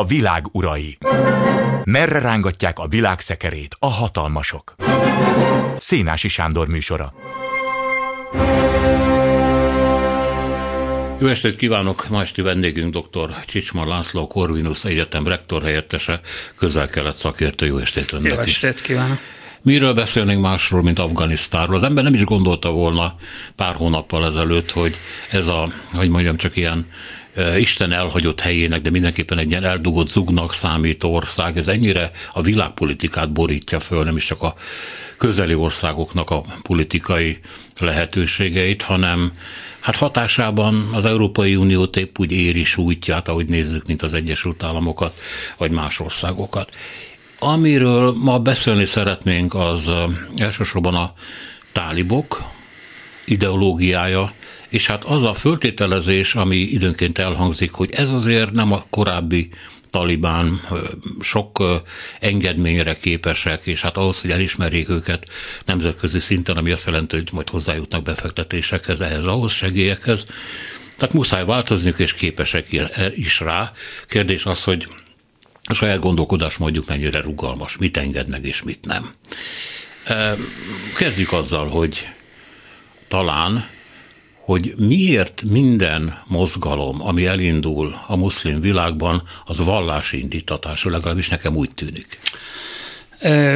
A világ urai. Merre rángatják a világ szekerét a hatalmasok? Szénási Sándor műsora. Jó estét kívánok! Ma esti vendégünk dr. Csicsman László, Corvinus Egyetem rektor helyettese, közel-kelet szakértő. Jó estét önnek Jó estét kívánok! Miről beszélnénk másról, mint Afganisztánról? Az ember nem is gondolta volna pár hónappal ezelőtt, hogy ez a, hogy mondjam, csak ilyen Isten elhagyott helyének, de mindenképpen egy ilyen eldugott zugnak számító ország, ez ennyire a világpolitikát borítja föl, nem is csak a közeli országoknak a politikai lehetőségeit, hanem hát hatásában az Európai Unió épp úgy éri sújtját, ahogy nézzük, mint az Egyesült Államokat, vagy más országokat. Amiről ma beszélni szeretnénk, az elsősorban a tálibok ideológiája, és hát az a föltételezés, ami időnként elhangzik, hogy ez azért nem a korábbi talibán sok engedményre képesek, és hát ahhoz, hogy elismerjék őket nemzetközi szinten, ami azt jelenti, hogy majd hozzájutnak befektetésekhez, ehhez, ahhoz segélyekhez. Tehát muszáj változniuk, és képesek is rá. Kérdés az, hogy a saját gondolkodás mondjuk mennyire rugalmas, mit enged meg és mit nem. Kezdjük azzal, hogy talán hogy miért minden mozgalom, ami elindul a muszlim világban, az vallási indítatású, legalábbis nekem úgy tűnik.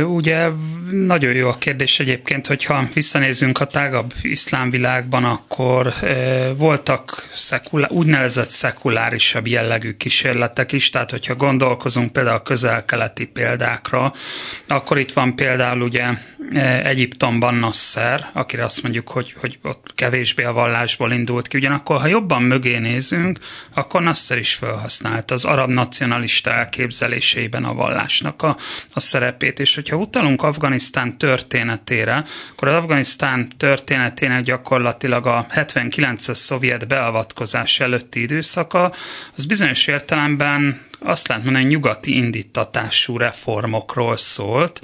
Ugye nagyon jó a kérdés egyébként, hogyha visszanézünk a tágabb iszlám világban, akkor voltak szekulá, úgynevezett szekulárisabb jellegű kísérletek is, tehát hogyha gondolkozunk például a közel-keleti példákra, akkor itt van például ugye Egyiptomban Nasser, akire azt mondjuk, hogy, hogy ott kevésbé a vallásból indult ki. Ugyanakkor, ha jobban mögé nézünk, akkor Nasser is felhasználta az arab nacionalista elképzeléseiben a vallásnak a, a szerepét. És hogyha utalunk Afganisztán történetére, akkor az Afganisztán történetének gyakorlatilag a 79-es szovjet beavatkozás előtti időszaka, az bizonyos értelemben azt lehet mondani, hogy nyugati indítatású reformokról szólt,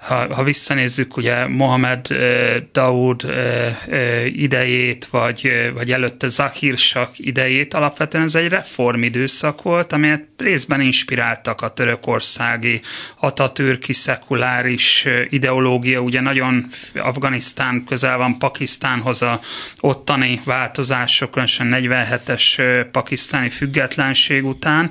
ha, ha visszanézzük ugye Mohamed Daoud idejét, vagy, vagy előtte Zahir Shah idejét, alapvetően ez egy reformidőszak volt, amelyet részben inspiráltak a törökországi, atatürki, szekuláris ideológia, ugye nagyon Afganisztán közel van Pakisztánhoz a ottani változások, különösen 47-es pakisztáni függetlenség után,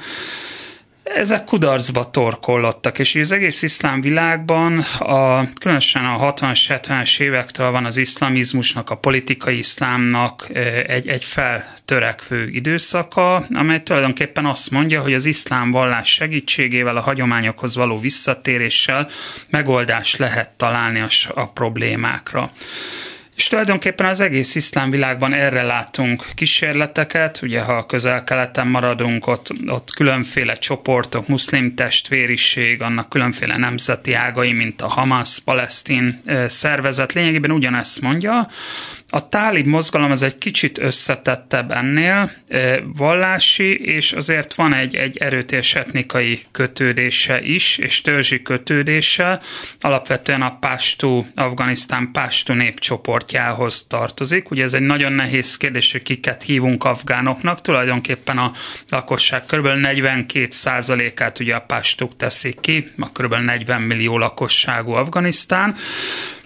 ezek kudarcba torkollottak, és az egész iszlám világban, a, különösen a 60-as, 70-es évektől van az iszlamizmusnak, a politikai iszlámnak egy, egy feltörekvő időszaka, amely tulajdonképpen azt mondja, hogy az iszlám vallás segítségével, a hagyományokhoz való visszatéréssel megoldást lehet találni a, a problémákra. És tulajdonképpen az egész iszlám világban erre látunk kísérleteket, ugye ha a közel-keleten maradunk, ott, ott különféle csoportok, muszlim testvériség, annak különféle nemzeti ágai, mint a Hamas, palesztin szervezet, lényegében ugyanezt mondja, a tálib mozgalom az egy kicsit összetettebb ennél, vallási, és azért van egy, egy erőteljes etnikai kötődése is, és törzsi kötődése, alapvetően a Pástú, Afganisztán Pástú népcsoportjához tartozik. Ugye ez egy nagyon nehéz kérdés, hogy kiket hívunk afgánoknak, tulajdonképpen a lakosság kb. 42%-át ugye a Pástuk teszik ki, a kb. 40 millió lakosságú Afganisztán,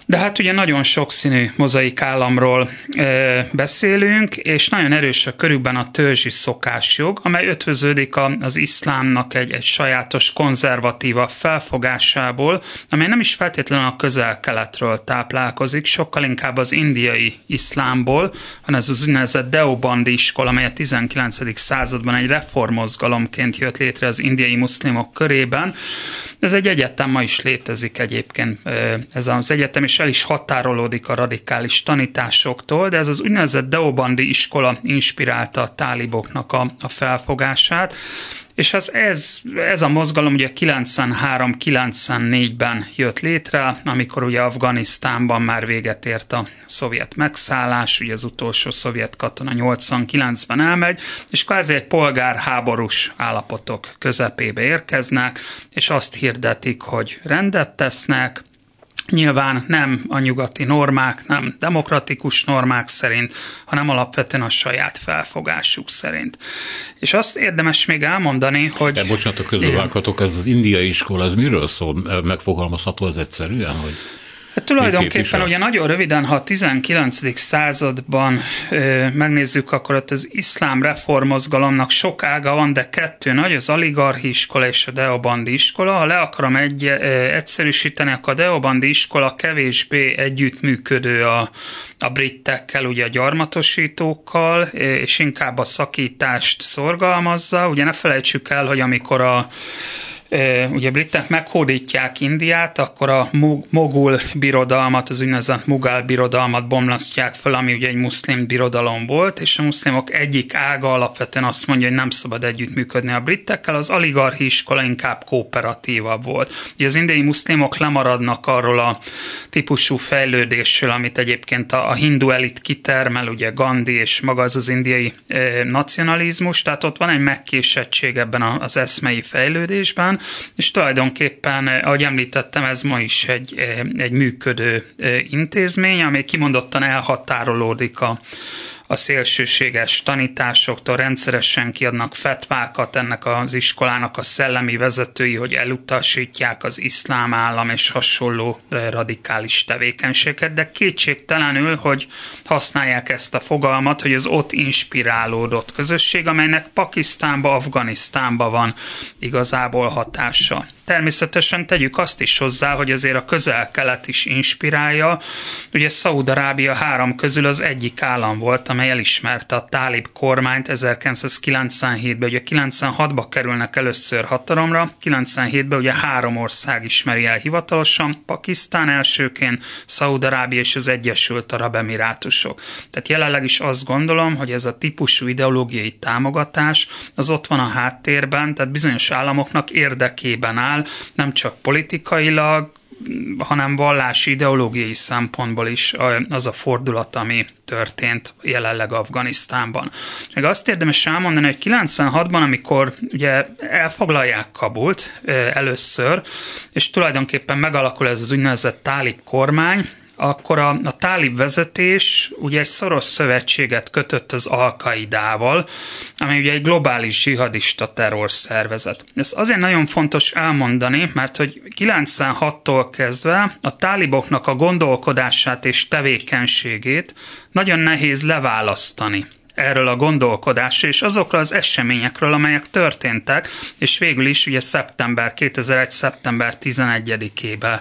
de hát ugye nagyon sokszínű mozaik államról ö, beszélünk, és nagyon erős a körükben a törzsi szokásjog, amely ötvöződik az iszlámnak egy, egy sajátos konzervatíva felfogásából, amely nem is feltétlenül a közel-keletről táplálkozik, sokkal inkább az indiai iszlámból, hanem ez az úgynevezett Deobandi iskola, amely a 19. században egy reformozgalomként jött létre az indiai muszlimok körében. Ez egy egyetem ma is létezik egyébként, ez az egyetem, és el is határolódik a radikális tanításoktól, de ez az úgynevezett Deobandi iskola inspirálta a táliboknak a, a felfogását, és ez, ez, ez a mozgalom ugye 93-94-ben jött létre, amikor ugye Afganisztánban már véget ért a szovjet megszállás, ugye az utolsó szovjet katona 89-ben elmegy, és kvázi egy polgárháborús állapotok közepébe érkeznek, és azt hirdetik, hogy rendet tesznek, Nyilván nem a nyugati normák, nem demokratikus normák szerint, hanem alapvetően a saját felfogásuk szerint. És azt érdemes még elmondani, hogy... De bocsánat, a közbevághatok, ez az indiai iskola, ez miről szól? Megfogalmazható ez egyszerűen, hogy... Hát tulajdonképpen ugye nagyon röviden, ha a 19. században ö, megnézzük, akkor ott az iszlám reformozgalomnak sok ága van, de kettő nagy, az aligarchi iskola és a deobandi iskola. Ha le akarom egy, ö, egyszerűsíteni, akkor a deobandi iskola kevésbé együttműködő a, a britekkel, ugye a gyarmatosítókkal, és inkább a szakítást szorgalmazza. Ugye ne felejtsük el, hogy amikor a ugye britek meghódítják Indiát, akkor a mogul birodalmat, az úgynevezett mugál birodalmat bomlasztják fel, ami ugye egy muszlim birodalom volt, és a muszlimok egyik ága alapvetően azt mondja, hogy nem szabad együttműködni a britekkel, az aligarchi iskola inkább kooperatívabb volt. Ugye az indiai muszlimok lemaradnak arról a típusú fejlődésről, amit egyébként a, a hindu elit kitermel, ugye Gandhi és maga az az indiai e, nacionalizmus, tehát ott van egy megkésettség ebben az eszmei fejlődésben, és tulajdonképpen, ahogy említettem, ez ma is egy, egy működő intézmény, ami kimondottan elhatárolódik a, a szélsőséges tanításoktól rendszeresen kiadnak fetvákat ennek az iskolának a szellemi vezetői, hogy elutasítják az iszlám állam és hasonló radikális tevékenységet, de kétségtelenül, hogy használják ezt a fogalmat, hogy az ott inspirálódott közösség, amelynek Pakisztánba, Afganisztánba van igazából hatása. Természetesen tegyük azt is hozzá, hogy azért a közel-kelet is inspirálja. Ugye Szaúd-Arábia három közül az egyik állam volt, amely elismerte a tálib kormányt 1997-ben. Ugye 96-ba kerülnek először hatalomra, 97-ben ugye három ország ismeri el hivatalosan, Pakisztán elsőként, Szaúd-Arábia és az Egyesült Arab Emirátusok. Tehát jelenleg is azt gondolom, hogy ez a típusú ideológiai támogatás az ott van a háttérben, tehát bizonyos államoknak érdekében áll, áll, nem csak politikailag, hanem vallási ideológiai szempontból is az a fordulat, ami történt jelenleg Afganisztánban. Meg azt érdemes elmondani, hogy 96-ban, amikor ugye elfoglalják Kabult először, és tulajdonképpen megalakul ez az úgynevezett tálib kormány, akkor a, a tálib vezetés ugye egy szoros szövetséget kötött az Al-Qaidával, ami ugye egy globális zsihadista terrorszervezet. Ez azért nagyon fontos elmondani, mert hogy 96-tól kezdve a táliboknak a gondolkodását és tevékenységét nagyon nehéz leválasztani erről a gondolkodásról és azokról az eseményekről, amelyek történtek, és végül is ugye szeptember, 2001. szeptember 11-ébe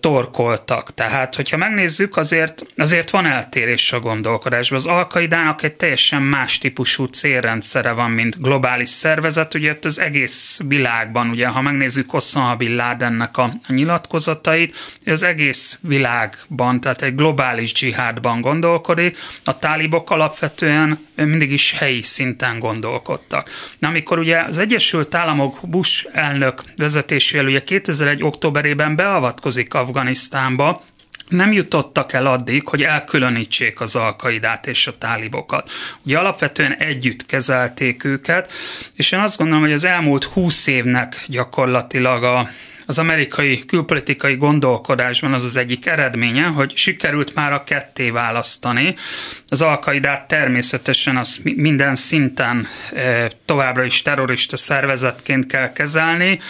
torkoltak. Tehát, hogyha megnézzük, azért, azért van eltérés a gondolkodásban. Az Alkaidának egy teljesen más típusú célrendszere van, mint globális szervezet. Ugye ott az egész világban, ugye, ha megnézzük Osama Bin Ladennek a, nyilatkozatait, az egész világban, tehát egy globális dzsihádban gondolkodik. A tálibok alapvetően mindig is helyi szinten gondolkodtak. Na, amikor ugye az Egyesült Államok Bush elnök vezetésével ugye 2001. októberében beavatkozik tartozik Afganisztánba, nem jutottak el addig, hogy elkülönítsék az alkaidát és a tálibokat. Ugye alapvetően együtt kezelték őket, és én azt gondolom, hogy az elmúlt húsz évnek gyakorlatilag a, az amerikai külpolitikai gondolkodásban az az egyik eredménye, hogy sikerült már a ketté választani. Az alkaidát természetesen az minden szinten eh, továbbra is terrorista szervezetként kell kezelni,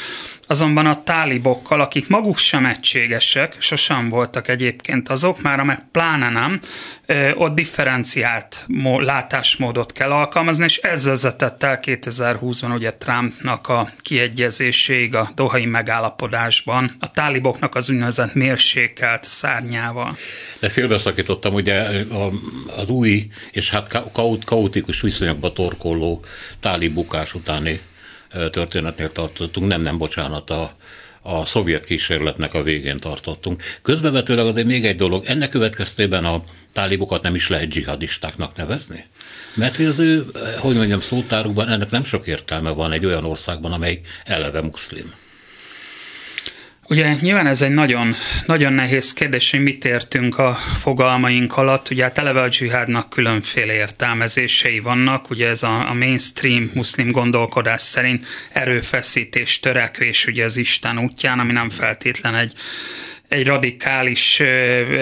Azonban a tálibokkal, akik maguk sem egységesek, sosem voltak egyébként azok, már meg pláne nem, ott differenciált látásmódot kell alkalmazni, és ez vezetett el 2020-ban ugye Trumpnak a kiegyezéséig a dohai megállapodásban, a táliboknak az úgynevezett mérsékelt szárnyával. De félbeszakítottam, ugye az új és hát kaotikus viszonyokba torkoló tálibukás utáni történetnél tartottunk, nem, nem, bocsánat, a, a szovjet kísérletnek a végén tartottunk. Közbevetőleg azért még egy dolog, ennek következtében a tálibokat nem is lehet dzsihadistáknak nevezni? Mert az ő, hogy mondjam, szótárukban ennek nem sok értelme van egy olyan országban, amely eleve muszlim. Ugye nyilván ez egy nagyon, nagyon nehéz kérdés, hogy mit értünk a fogalmaink alatt. Ugye hát eleve a dzsihádnak különféle értelmezései vannak. Ugye ez a, a mainstream muszlim gondolkodás szerint erőfeszítés, törekvés ugye az Isten útján, ami nem feltétlen egy, egy radikális,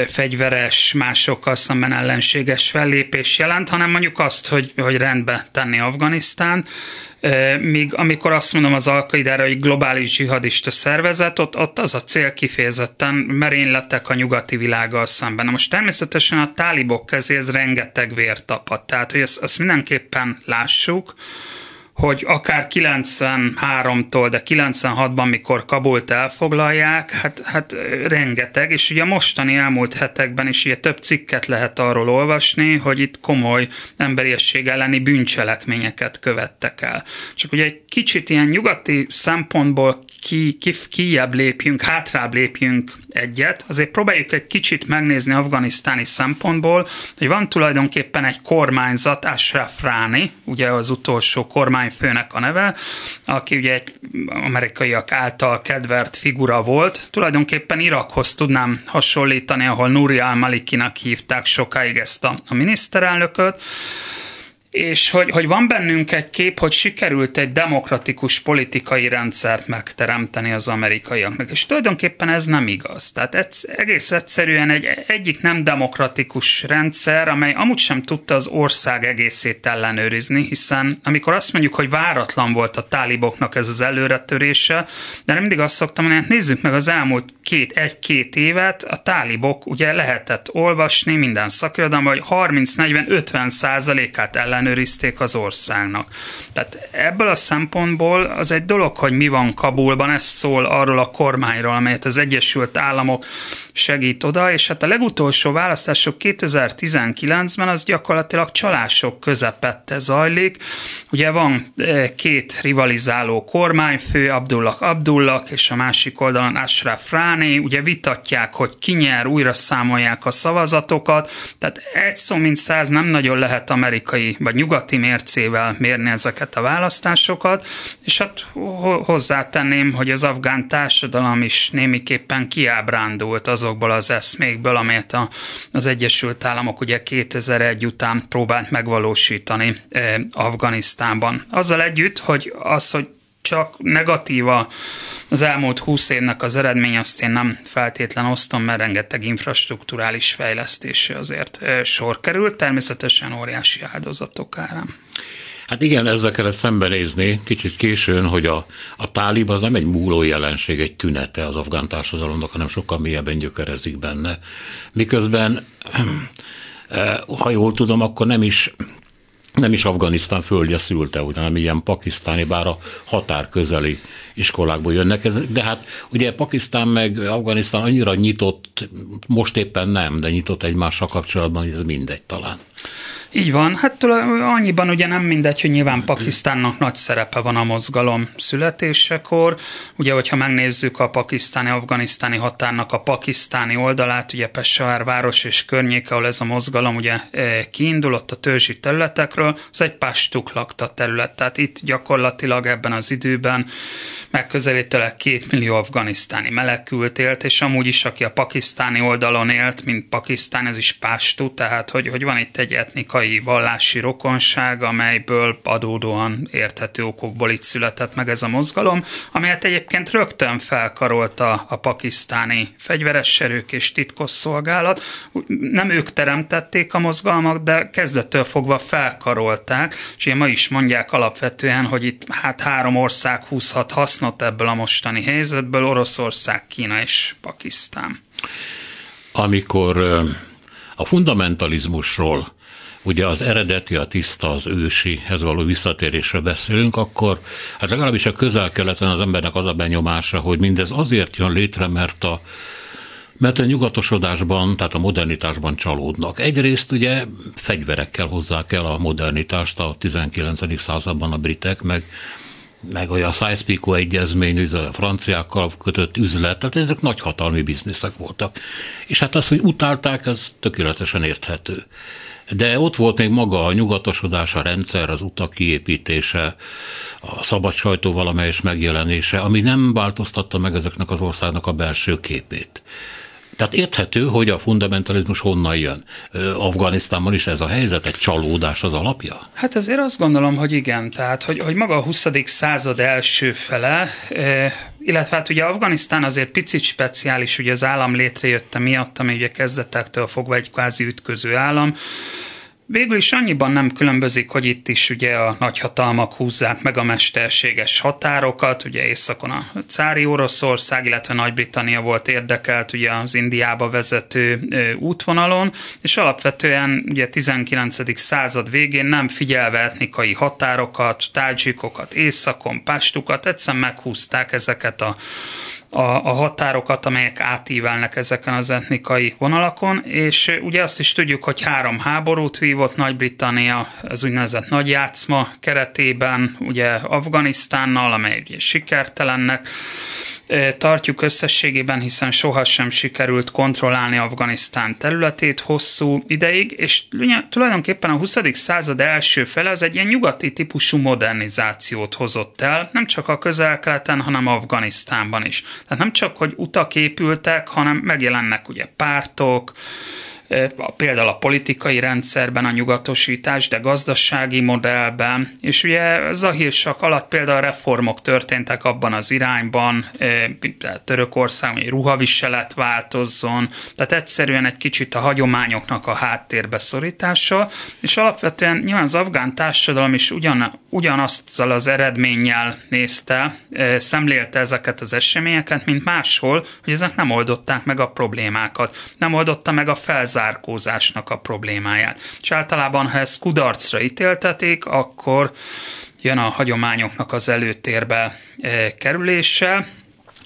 fegyveres, másokkal szemben ellenséges fellépés jelent, hanem mondjuk azt, hogy, hogy rendbe tenni Afganisztán, míg amikor azt mondom az Alkaidára, hogy globális zsihadista szervezet, ott, ott az a cél kifejezetten merényletek a nyugati világgal szemben. Na most természetesen a tálibok kezéhez rengeteg vér tapad, tehát hogy ezt, ezt mindenképpen lássuk, hogy akár 93-tól, de 96-ban, mikor Kabult elfoglalják, hát, hát rengeteg, és ugye mostani elmúlt hetekben is ugye több cikket lehet arról olvasni, hogy itt komoly emberiesség elleni bűncselekményeket követtek el. Csak ugye egy kicsit ilyen nyugati szempontból ki, ki, kijebb lépjünk, hátrább lépjünk egyet, azért próbáljuk egy kicsit megnézni afganisztáni szempontból, hogy van tulajdonképpen egy kormányzat, Ashraf Rani, ugye az utolsó kormányfőnek a neve, aki ugye egy amerikaiak által kedvert figura volt. Tulajdonképpen Irakhoz tudnám hasonlítani, ahol Nuri al-Malikinak hívták sokáig ezt a, a miniszterelnököt, és hogy, hogy van bennünk egy kép, hogy sikerült egy demokratikus politikai rendszert megteremteni az amerikaiaknak, és tulajdonképpen ez nem igaz. Tehát ez egész egyszerűen egy egyik nem demokratikus rendszer, amely amúgy sem tudta az ország egészét ellenőrizni, hiszen amikor azt mondjuk, hogy váratlan volt a táliboknak ez az előretörése, de nem mindig azt szoktam mondani, hát nézzük meg az elmúlt két, egy-két évet, a tálibok ugye lehetett olvasni minden szakirodalomban, hogy 30-40-50 százalékát ellen ellenőrizték az országnak. Tehát ebből a szempontból az egy dolog, hogy mi van Kabulban, ez szól arról a kormányról, amelyet az Egyesült Államok segít oda, és hát a legutolsó választások 2019-ben az gyakorlatilag csalások közepette zajlik. Ugye van eh, két rivalizáló kormányfő, Abdullah Abdullah és a másik oldalon Ashraf Rani, ugye vitatják, hogy ki nyer, újra számolják a szavazatokat, tehát egy szó mint száz nem nagyon lehet amerikai vagy nyugati mércével mérni ezeket a választásokat, és hát hozzátenném, hogy az afgán társadalom is némiképpen kiábrándult azok azokból az eszmékből, amelyet a, az Egyesült Államok ugye 2001 után próbált megvalósítani eh, Afganisztánban. Azzal együtt, hogy az, hogy csak negatíva az elmúlt húsz évnek az eredmény, azt én nem feltétlen osztom, mert rengeteg infrastruktúrális fejlesztésre azért eh, sor került, természetesen óriási áldozatok árán. Hát igen, ezzel kellett szembenézni kicsit későn, hogy a, a tálib az nem egy múló jelenség, egy tünete az afgán társadalomnak, hanem sokkal mélyebben gyökerezik benne. Miközben, eh, ha jól tudom, akkor nem is nem is Afganisztán földje szülte, hanem ilyen pakisztáni, bár a határ közeli iskolákból jönnek, de hát ugye Pakisztán meg Afganisztán annyira nyitott, most éppen nem, de nyitott egymással kapcsolatban, hogy ez mindegy talán. Így van, hát annyiban ugye nem mindegy, hogy nyilván Pakisztánnak nagy szerepe van a mozgalom születésekor. Ugye, hogyha megnézzük a pakisztáni-afganisztáni határnak a pakisztáni oldalát, ugye Peshawar város és környéke, ahol ez a mozgalom ugye e, kiindulott a törzsi területekről, az egy pástuk lakta terület. Tehát itt gyakorlatilag ebben az időben megközelítőleg két millió afganisztáni melekült élt, és amúgy is, aki a pakisztáni oldalon élt, mint Pakisztán, ez is pástú, tehát hogy, hogy van itt egy etnika etnikai, vallási rokonság, amelyből adódóan érthető okokból itt született meg ez a mozgalom, amelyet egyébként rögtön felkarolta a pakisztáni fegyveres erők és titkosszolgálat. Nem ők teremtették a mozgalmak, de kezdettől fogva felkarolták, és ugye ma is mondják alapvetően, hogy itt hát három ország húzhat hasznot ebből a mostani helyzetből, Oroszország, Kína és Pakisztán. Amikor a fundamentalizmusról ugye az eredeti, a tiszta, az ősihez való visszatérésre beszélünk, akkor hát legalábbis a közel-keleten az embernek az a benyomása, hogy mindez azért jön létre, mert a mert a nyugatosodásban, tehát a modernitásban csalódnak. Egyrészt ugye fegyverekkel hozzák el a modernitást a 19. században a britek, meg meg olyan Sykes-Picot egyezmény, a franciákkal kötött üzlet, tehát ezek nagyhatalmi bizniszek voltak. És hát az, hogy utálták, ez tökéletesen érthető de ott volt még maga a nyugatosodás, a rendszer, az utak kiépítése, a szabad sajtó valamelyes megjelenése, ami nem változtatta meg ezeknek az országnak a belső képét. Tehát érthető, hogy a fundamentalizmus honnan jön. Afganisztánban is ez a helyzet, egy csalódás az alapja? Hát azért azt gondolom, hogy igen. Tehát, hogy, hogy maga a 20. század első fele illetve hát ugye Afganisztán azért picit speciális, ugye az állam létrejötte miatt, ami ugye kezdetektől fogva egy kvázi ütköző állam, Végül is annyiban nem különbözik, hogy itt is ugye a nagyhatalmak húzzák meg a mesterséges határokat, ugye északon a cári Oroszország, illetve Nagy-Britannia volt érdekelt ugye az Indiába vezető útvonalon, és alapvetően ugye 19. század végén nem figyelve etnikai határokat, tádzsikokat, északon, pástukat, egyszerűen meghúzták ezeket a a, a határokat, amelyek átívelnek ezeken az etnikai vonalakon, és ugye azt is tudjuk, hogy három háborút vívott Nagy-Britannia az úgynevezett nagyjátszma keretében, ugye Afganisztánnal, amely ugye sikertelennek tartjuk összességében, hiszen sohasem sikerült kontrollálni Afganisztán területét hosszú ideig, és tulajdonképpen a 20. század első fele az egy ilyen nyugati típusú modernizációt hozott el, nem csak a közel-keleten, hanem Afganisztánban is. Tehát nem csak, hogy utak épültek, hanem megjelennek ugye pártok, például a politikai rendszerben a nyugatosítás, de gazdasági modellben, és ugye Zahírsak alatt például reformok történtek abban az irányban, Törökország, hogy ruhaviselet változzon, tehát egyszerűen egy kicsit a hagyományoknak a háttérbe szorítása, és alapvetően nyilván az afgán társadalom is ugyan, ugyanazzal az eredménnyel nézte, szemlélte ezeket az eseményeket, mint máshol, hogy ezek nem oldották meg a problémákat, nem oldotta meg a felzárását zárkózásnak a problémáját. És általában, ha ezt kudarcra ítéltetik, akkor jön a hagyományoknak az előtérbe eh, kerülése,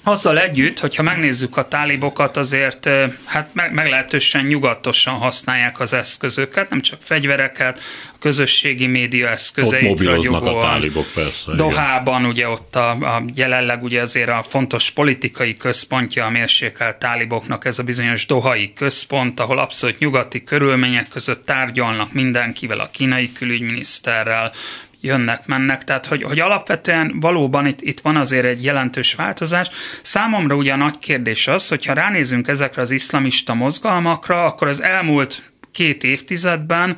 azzal együtt, hogyha megnézzük a tálibokat, azért hát meglehetősen nyugatosan használják az eszközöket, nem csak fegyvereket, a közösségi média eszközeit ragyogóan. a tálibok persze. Dohában igen. ugye ott a, a jelenleg ugye azért a fontos politikai központja a mérsékelt táliboknak ez a bizonyos dohai központ, ahol abszolút nyugati körülmények között tárgyalnak mindenkivel, a kínai külügyminiszterrel, jönnek, mennek, tehát hogy, hogy alapvetően valóban itt, itt van azért egy jelentős változás. Számomra ugye a nagy kérdés az, hogyha ránézünk ezekre az iszlamista mozgalmakra, akkor az elmúlt két évtizedben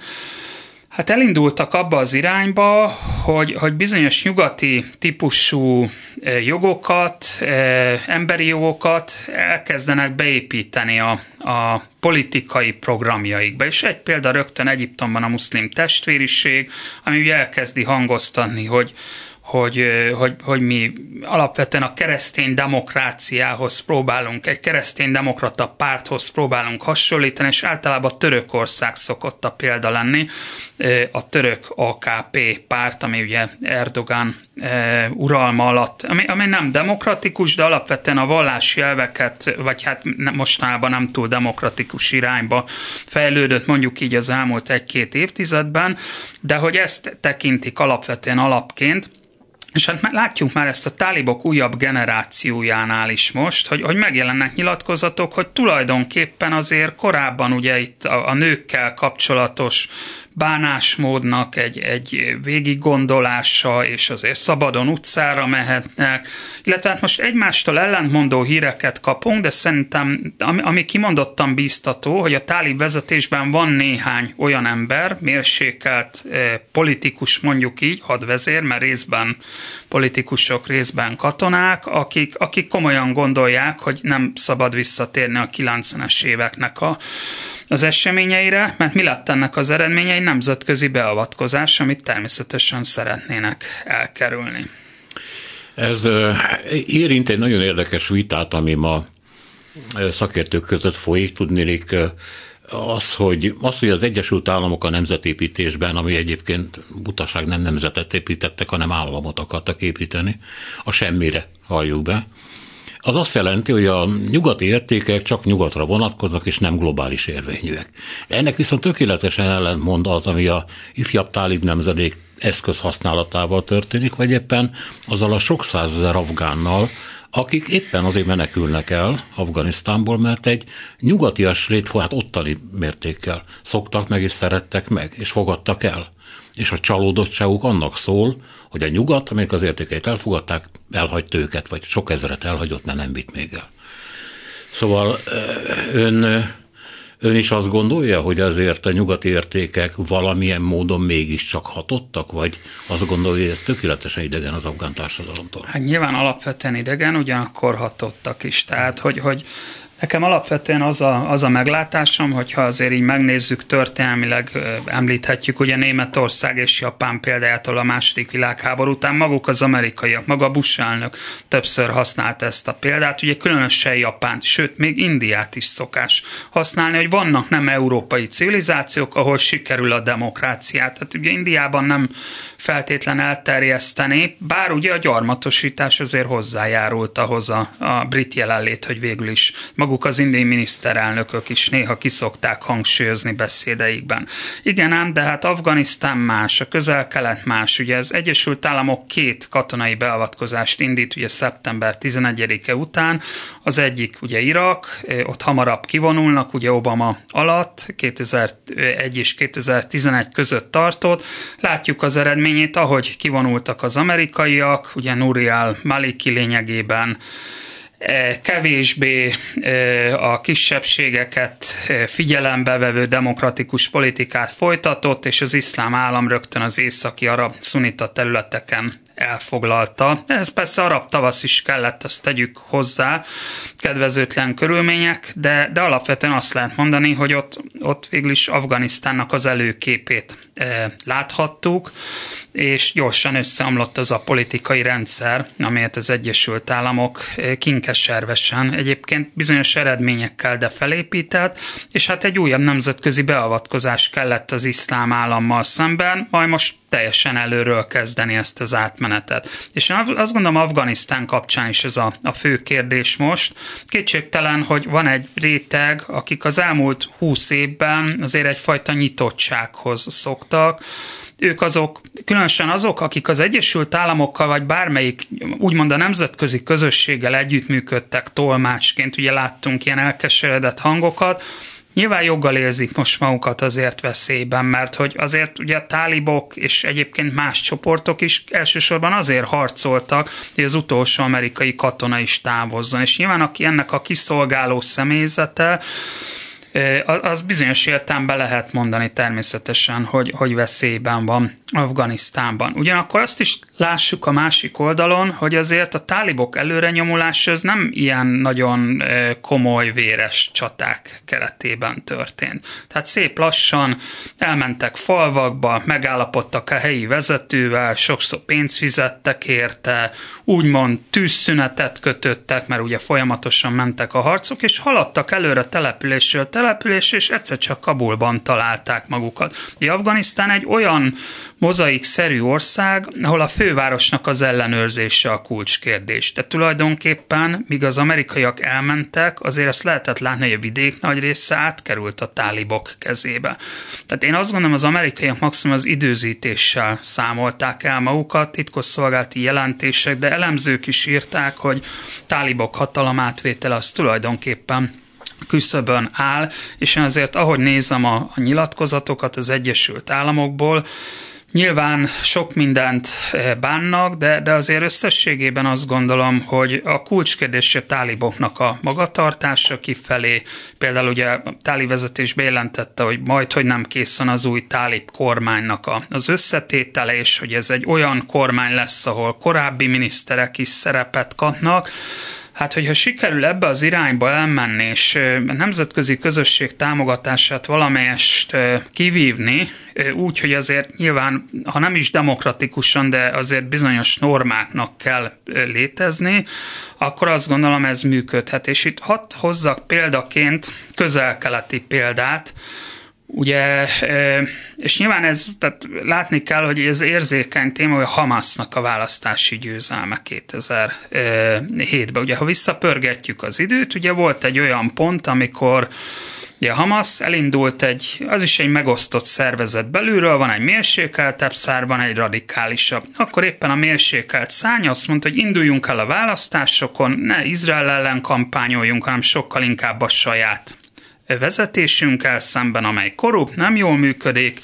Hát elindultak abba az irányba, hogy, hogy bizonyos nyugati típusú e, jogokat, e, emberi jogokat elkezdenek beépíteni a, a politikai programjaikba. És egy példa rögtön Egyiptomban a muszlim testvériség, ami ugye elkezdi hangoztatni, hogy, hogy, hogy, hogy mi alapvetően a keresztény demokráciához próbálunk, egy keresztény demokrata párthoz próbálunk hasonlítani, és általában Törökország szokott a példa lenni, a török AKP párt, ami ugye Erdogan uralma alatt, ami, ami nem demokratikus, de alapvetően a vallási elveket, vagy hát mostanában nem túl demokratikus irányba fejlődött mondjuk így az elmúlt egy-két évtizedben, de hogy ezt tekintik alapvetően alapként, és hát látjuk már ezt a tálibok újabb generációjánál is most, hogy, hogy megjelennek nyilatkozatok, hogy tulajdonképpen azért korábban ugye itt a, a nőkkel kapcsolatos bánásmódnak egy, egy végiggondolása, és azért szabadon utcára mehetnek, illetve hát most egymástól ellentmondó híreket kapunk, de szerintem, ami, ami kimondottan bíztató, hogy a tálib vezetésben van néhány olyan ember, mérsékelt eh, politikus mondjuk így, hadvezér, mert részben politikusok, részben katonák, akik, akik komolyan gondolják, hogy nem szabad visszatérni a 90-es éveknek a az eseményeire, mert mi lett ennek az eredménye? Egy nemzetközi beavatkozás, amit természetesen szeretnének elkerülni. Ez érint egy nagyon érdekes vitát, ami ma szakértők között folyik, tudnélik az, hogy, az, hogy az Egyesült Államok a nemzetépítésben, ami egyébként butaság nem nemzetet építettek, hanem államot akartak építeni, a semmire halljuk be, az azt jelenti, hogy a nyugati értékek csak nyugatra vonatkoznak, és nem globális érvényűek. Ennek viszont tökéletesen ellentmond az, ami a ifjabb tálib nemzedék eszköz használatával történik, vagy éppen azzal a sok százezer afgánnal, akik éppen azért menekülnek el Afganisztánból, mert egy nyugatias létformát ottani mértékkel szoktak meg és szerettek meg, és fogadtak el. És a csalódottságuk annak szól, hogy a nyugat, amelyek az értékeit elfogadták, elhagyta őket, vagy sok ezeret elhagyott, mert nem vitt még el. Szóval ön Ön is azt gondolja, hogy azért a nyugati értékek valamilyen módon mégiscsak hatottak, vagy azt gondolja, hogy ez tökéletesen idegen az afgán társadalomtól? Hát nyilván alapvetően idegen, ugyanakkor hatottak is. Tehát, hogy, hogy Nekem alapvetően az a, az a meglátásom, hogyha azért így megnézzük történelmileg, említhetjük ugye Németország és Japán példájától a második világháború után, maguk az amerikaiak, maga Bush elnök többször használt ezt a példát, ugye különösen Japánt, sőt még Indiát is szokás használni, hogy vannak nem európai civilizációk, ahol sikerül a demokráciát. Tehát ugye Indiában nem feltétlen elterjeszteni, bár ugye a gyarmatosítás azért hozzájárult ahhoz a, a brit jelenlét, hogy végül is maguk az indiai miniszterelnökök is néha kiszokták hangsúlyozni beszédeikben. Igen ám, de hát Afganisztán más, a közel-kelet más. Ugye az Egyesült Államok két katonai beavatkozást indít ugye szeptember 11-e után. Az egyik ugye Irak, ott hamarabb kivonulnak, ugye Obama alatt 2001 és 2011 között tartott. Látjuk az eredményét, ahogy kivonultak az amerikaiak, ugye Nuriel Maliki lényegében kevésbé e, a kisebbségeket e, figyelembe vevő demokratikus politikát folytatott, és az iszlám állam rögtön az északi arab szunita területeken elfoglalta. Ez persze arab tavasz is kellett, azt tegyük hozzá, kedvezőtlen körülmények, de, de alapvetően azt lehet mondani, hogy ott, ott végül is Afganisztánnak az előképét láthattuk, és gyorsan összeomlott az a politikai rendszer, amelyet az Egyesült Államok kinkeservesen egyébként bizonyos eredményekkel de felépített, és hát egy újabb nemzetközi beavatkozás kellett az iszlám állammal szemben, majd most teljesen előről kezdeni ezt az átmenetet. És azt gondolom Afganisztán kapcsán is ez a, a fő kérdés most. Kétségtelen, hogy van egy réteg, akik az elmúlt húsz évben azért egyfajta nyitottsághoz szoktak, ők azok, különösen azok, akik az Egyesült Államokkal, vagy bármelyik, úgymond a nemzetközi közösséggel együttműködtek tolmácsként, ugye láttunk ilyen elkeseredett hangokat, Nyilván joggal érzik most magukat azért veszélyben, mert hogy azért ugye a tálibok és egyébként más csoportok is elsősorban azért harcoltak, hogy az utolsó amerikai katona is távozzon. És nyilván aki ennek a kiszolgáló személyzete, az bizonyos értelemben lehet mondani természetesen, hogy, hogy veszélyben van Afganisztánban. Ugyanakkor azt is lássuk a másik oldalon, hogy azért a tálibok előrenyomulása az nem ilyen nagyon komoly, véres csaták keretében történt. Tehát szép lassan elmentek falvakba, megállapodtak a helyi vezetővel, sokszor pénzt fizettek érte, úgymond tűzszünetet kötöttek, mert ugye folyamatosan mentek a harcok, és haladtak előre településről településre, és egyszer csak Kabulban találták magukat. Ugye Afganisztán egy olyan mozaikszerű ország, ahol a fővárosnak az ellenőrzése a kulcskérdés. De tulajdonképpen, míg az amerikaiak elmentek, azért ezt lehetett látni, hogy a vidék nagy része átkerült a tálibok kezébe. Tehát én azt gondolom, az amerikaiak maximum az időzítéssel számolták el magukat, titkosszolgálati jelentések, de elemzők is írták, hogy tálibok hatalom átvétele az tulajdonképpen küszöbön áll, és én azért, ahogy nézem a, a nyilatkozatokat az Egyesült Államokból, Nyilván sok mindent eh, bánnak, de, de azért összességében azt gondolom, hogy a kulcskérdés a táliboknak a magatartása kifelé, például ugye a táli vezetés bejelentette, hogy majd, hogy nem készen az új tálib kormánynak a, az összetétele, és hogy ez egy olyan kormány lesz, ahol korábbi miniszterek is szerepet kapnak, Hát, hogyha sikerül ebbe az irányba elmenni, és a nemzetközi közösség támogatását valamelyest kivívni, úgy, hogy azért nyilván, ha nem is demokratikusan, de azért bizonyos normáknak kell létezni, akkor azt gondolom ez működhet. És itt hadd hozzak példaként közel-keleti példát, Ugye, és nyilván ez, tehát látni kell, hogy ez érzékeny téma, hogy a Hamasnak a választási győzelme 2007-ben. Ugye, ha visszapörgetjük az időt, ugye volt egy olyan pont, amikor Ugye a Hamas elindult egy, az is egy megosztott szervezet belülről, van egy mérsékeltebb szár, van egy radikálisabb. Akkor éppen a mérsékelt szány azt mondta, hogy induljunk el a választásokon, ne Izrael ellen kampányoljunk, hanem sokkal inkább a saját vezetésünkkel szemben, amely korrupt, nem jól működik.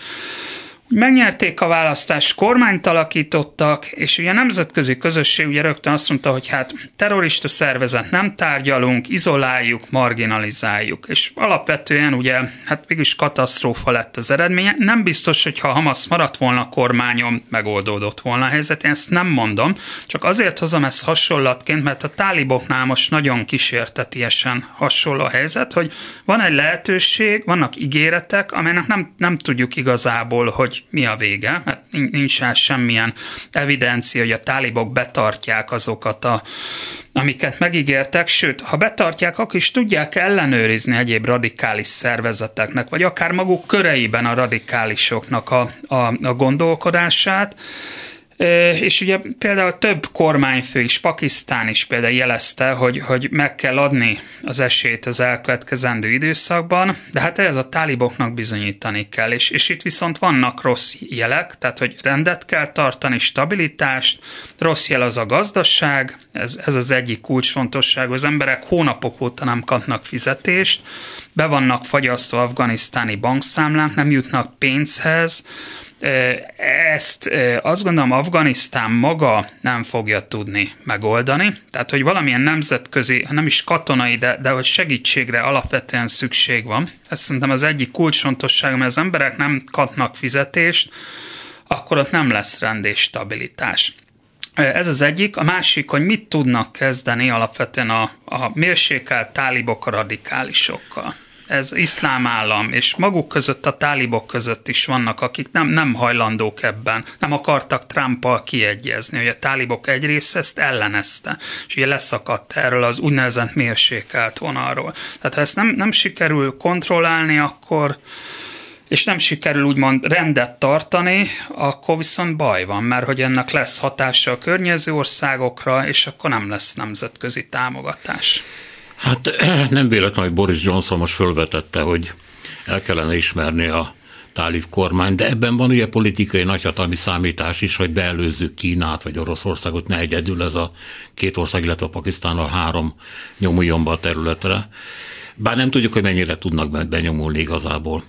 Megnyerték a választást, kormányt alakítottak, és ugye a nemzetközi közösség ugye rögtön azt mondta, hogy hát terrorista szervezet nem tárgyalunk, izoláljuk, marginalizáljuk. És alapvetően ugye, hát mégis katasztrófa lett az eredménye. Nem biztos, hogy ha Hamas maradt volna a kormányon, megoldódott volna a helyzet. Én ezt nem mondom, csak azért hozom ezt hasonlatként, mert a táliboknál most nagyon kísértetiesen hasonló a helyzet, hogy van egy lehetőség, vannak ígéretek, amelynek nem, nem tudjuk igazából, hogy mi a vége, mert nincs rá semmilyen evidencia, hogy a tálibok betartják azokat a amiket megígértek, sőt, ha betartják, akkor is tudják ellenőrizni egyéb radikális szervezeteknek, vagy akár maguk köreiben a radikálisoknak a, a, a gondolkodását, és ugye például több kormányfő is, Pakisztán is például jelezte, hogy, hogy meg kell adni az esélyt az elkövetkezendő időszakban, de hát ez a táliboknak bizonyítani kell, és, és itt viszont vannak rossz jelek, tehát hogy rendet kell tartani, stabilitást, rossz jel az a gazdaság, ez, ez az egyik kulcsfontosság, az emberek hónapok óta nem kapnak fizetést, be vannak fagyasztva afganisztáni bankszámlák, nem jutnak pénzhez, ezt azt gondolom Afganisztán maga nem fogja tudni megoldani, tehát hogy valamilyen nemzetközi, nem is katonai, de, de hogy segítségre alapvetően szükség van. Ez szerintem az egyik kulcsfontosság, mert az emberek nem kapnak fizetést, akkor ott nem lesz rend és stabilitás. Ez az egyik. A másik, hogy mit tudnak kezdeni alapvetően a, a mérsékelt tálibok a radikálisokkal ez iszlám állam, és maguk között a tálibok között is vannak, akik nem, nem hajlandók ebben, nem akartak Trumpal kiegyezni, hogy a tálibok egy része ezt ellenezte, és ugye leszakadt erről az úgynevezett mérsékelt vonalról. Tehát ha ezt nem, nem sikerül kontrollálni, akkor és nem sikerül úgymond rendet tartani, akkor viszont baj van, mert hogy ennek lesz hatása a környező országokra, és akkor nem lesz nemzetközi támogatás. Hát nem véletlen, hogy Boris Johnson most fölvetette, hogy el kellene ismerni a tálib kormány, de ebben van ugye politikai nagyhatalmi számítás is, hogy beelőzzük Kínát vagy Oroszországot, ne egyedül ez a két ország, illetve a Pakisztánnal három nyomuljon be a területre. Bár nem tudjuk, hogy mennyire tudnak benyomulni igazából.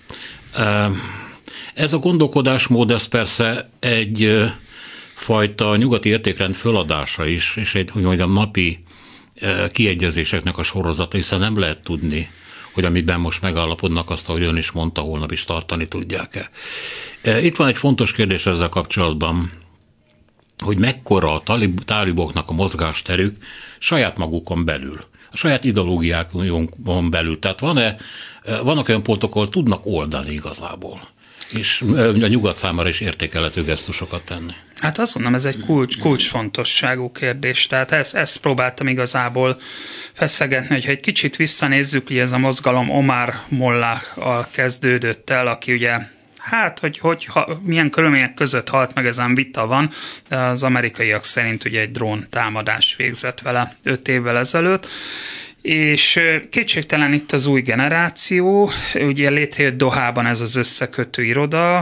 Ez a gondolkodásmód, ez persze egy fajta nyugati értékrend föladása is, és egy, hogy mondjam, napi kiegyezéseknek a sorozata, hiszen nem lehet tudni, hogy amiben most megállapodnak, azt, ahogy ön is mondta, holnap is tartani tudják-e. Itt van egy fontos kérdés ezzel kapcsolatban, hogy mekkora a táliboknak a mozgásterük saját magukon belül, a saját ideológiákon belül. Tehát van-e, vannak olyan pontok, ahol tudnak oldani igazából és a nyugat számára is értékelhető gesztusokat tenni. Hát azt mondom, ez egy kulcs, kulcsfontosságú kérdés. Tehát ezt, ezt próbáltam igazából feszegetni, hogyha egy kicsit visszanézzük, hogy ez a mozgalom Omar Mollah kezdődött el, aki ugye Hát, hogy, hogy ha, milyen körülmények között halt meg, ezen vita van, de az amerikaiak szerint ugye egy drón támadás végzett vele öt évvel ezelőtt, és kétségtelen itt az új generáció, ugye létrejött Dohában ez az összekötő iroda,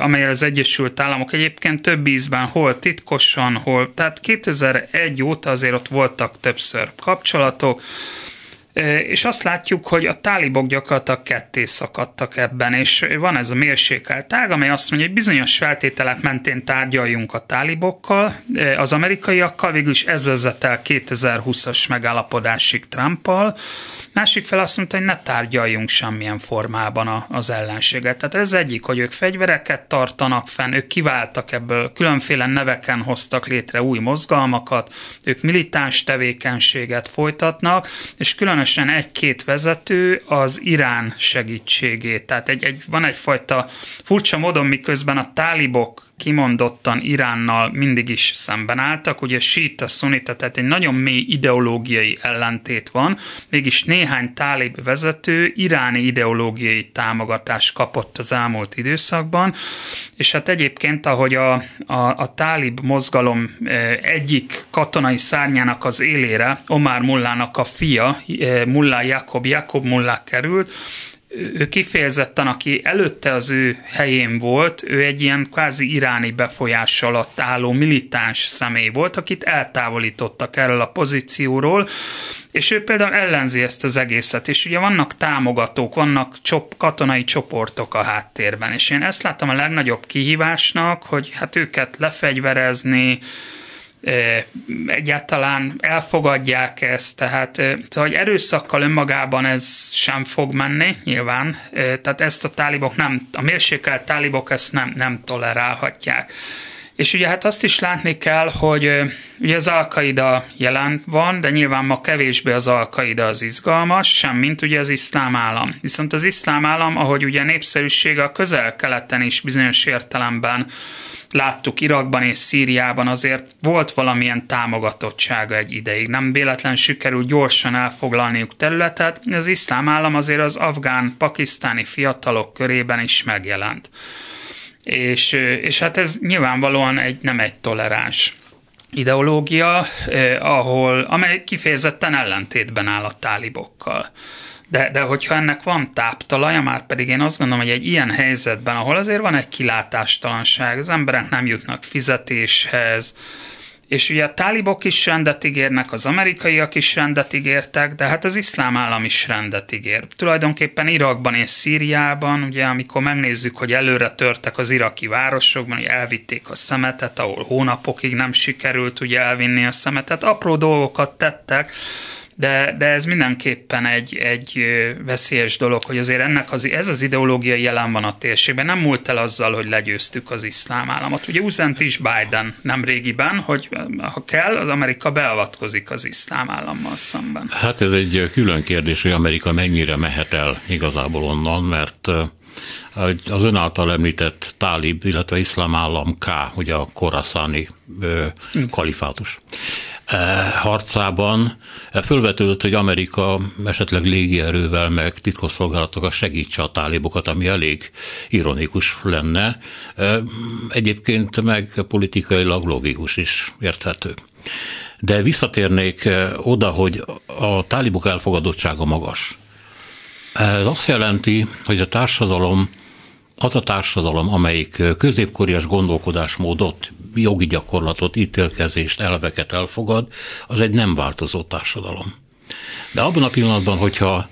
amely az Egyesült Államok egyébként több ízben hol titkosan, hol, tehát 2001 óta azért ott voltak többször kapcsolatok, és azt látjuk, hogy a tálibok gyakorlatilag ketté szakadtak ebben, és van ez a mérsékelt tág, amely azt mondja, hogy bizonyos feltételek mentén tárgyaljunk a tálibokkal, az amerikaiakkal, végül is ez vezet el 2020-as megállapodásig Trumpal, Másik fel azt mondta, hogy ne tárgyaljunk semmilyen formában az ellenséget. Tehát ez egyik, hogy ők fegyvereket tartanak fenn, ők kiváltak ebből, különféle neveken hoztak létre új mozgalmakat, ők militáns tevékenységet folytatnak, és különösen egy-két vezető az Irán segítségét. Tehát egy, egy, van egyfajta furcsa módon, miközben a tálibok kimondottan Iránnal mindig is szemben álltak, ugye síta, szunita, tehát egy nagyon mély ideológiai ellentét van, mégis néhány tálib vezető iráni ideológiai támogatást kapott az elmúlt időszakban, és hát egyébként, ahogy a, a, a tálib mozgalom e, egyik katonai szárnyának az élére, Omar Mullának a fia, e, Mullá Jakob, Jakob Mullá került, ő kifejezetten, aki előtte az ő helyén volt, ő egy ilyen kvázi iráni befolyás alatt álló militáns személy volt, akit eltávolítottak erről a pozícióról, és ő például ellenzi ezt az egészet, és ugye vannak támogatók, vannak csop, katonai csoportok a háttérben, és én ezt láttam a legnagyobb kihívásnak, hogy hát őket lefegyverezni, egyáltalán elfogadják ezt, tehát szóval, hogy erőszakkal önmagában ez sem fog menni, nyilván, tehát ezt a tálibok nem, a mérsékelt tálibok ezt nem, nem tolerálhatják. És ugye hát azt is látni kell, hogy ugye az alkaida jelen van, de nyilván ma kevésbé az alkaida az izgalmas, sem mint ugye az iszlám állam. Viszont az iszlám állam, ahogy ugye népszerűsége a közel-keleten is bizonyos értelemben láttuk Irakban és Szíriában azért volt valamilyen támogatottsága egy ideig. Nem véletlen sikerült gyorsan elfoglalniuk területet, az iszlám állam azért az afgán-pakisztáni fiatalok körében is megjelent. És, és hát ez nyilvánvalóan egy, nem egy toleráns ideológia, eh, ahol, amely kifejezetten ellentétben áll a tálibokkal. De, de hogyha ennek van táptalaja, már pedig én azt gondolom, hogy egy ilyen helyzetben, ahol azért van egy kilátástalanság, az emberek nem jutnak fizetéshez, és ugye a tálibok is rendet ígérnek, az amerikaiak is rendet ígértek, de hát az iszlám állam is rendet ígér. Tulajdonképpen Irakban és Szíriában, ugye amikor megnézzük, hogy előre törtek az iraki városokban, hogy elvitték a szemetet, ahol hónapokig nem sikerült ugye elvinni a szemetet, apró dolgokat tettek, de, de ez mindenképpen egy, egy veszélyes dolog, hogy azért ennek az, ez az ideológia jelen van a térségben. Nem múlt el azzal, hogy legyőztük az iszlám államot. Ugye üzent is Biden nem régiben, hogy ha kell, az Amerika beavatkozik az iszlám állammal szemben. Hát ez egy külön kérdés, hogy Amerika mennyire mehet el igazából onnan, mert az ön által említett tálib, illetve iszlám állam K, ugye a koraszáni kalifátus. E, harcában e, fölvetődött, hogy Amerika esetleg légierővel meg titkosszolgálatokkal segítse a tálibokat, ami elég ironikus lenne. E, egyébként meg politikailag logikus is érthető. De visszatérnék oda, hogy a tálibok elfogadottsága magas. Ez azt jelenti, hogy a társadalom az a társadalom, amelyik középkorias gondolkodásmódot, jogi gyakorlatot, ítélkezést, elveket elfogad, az egy nem változó társadalom. De abban a pillanatban, hogyha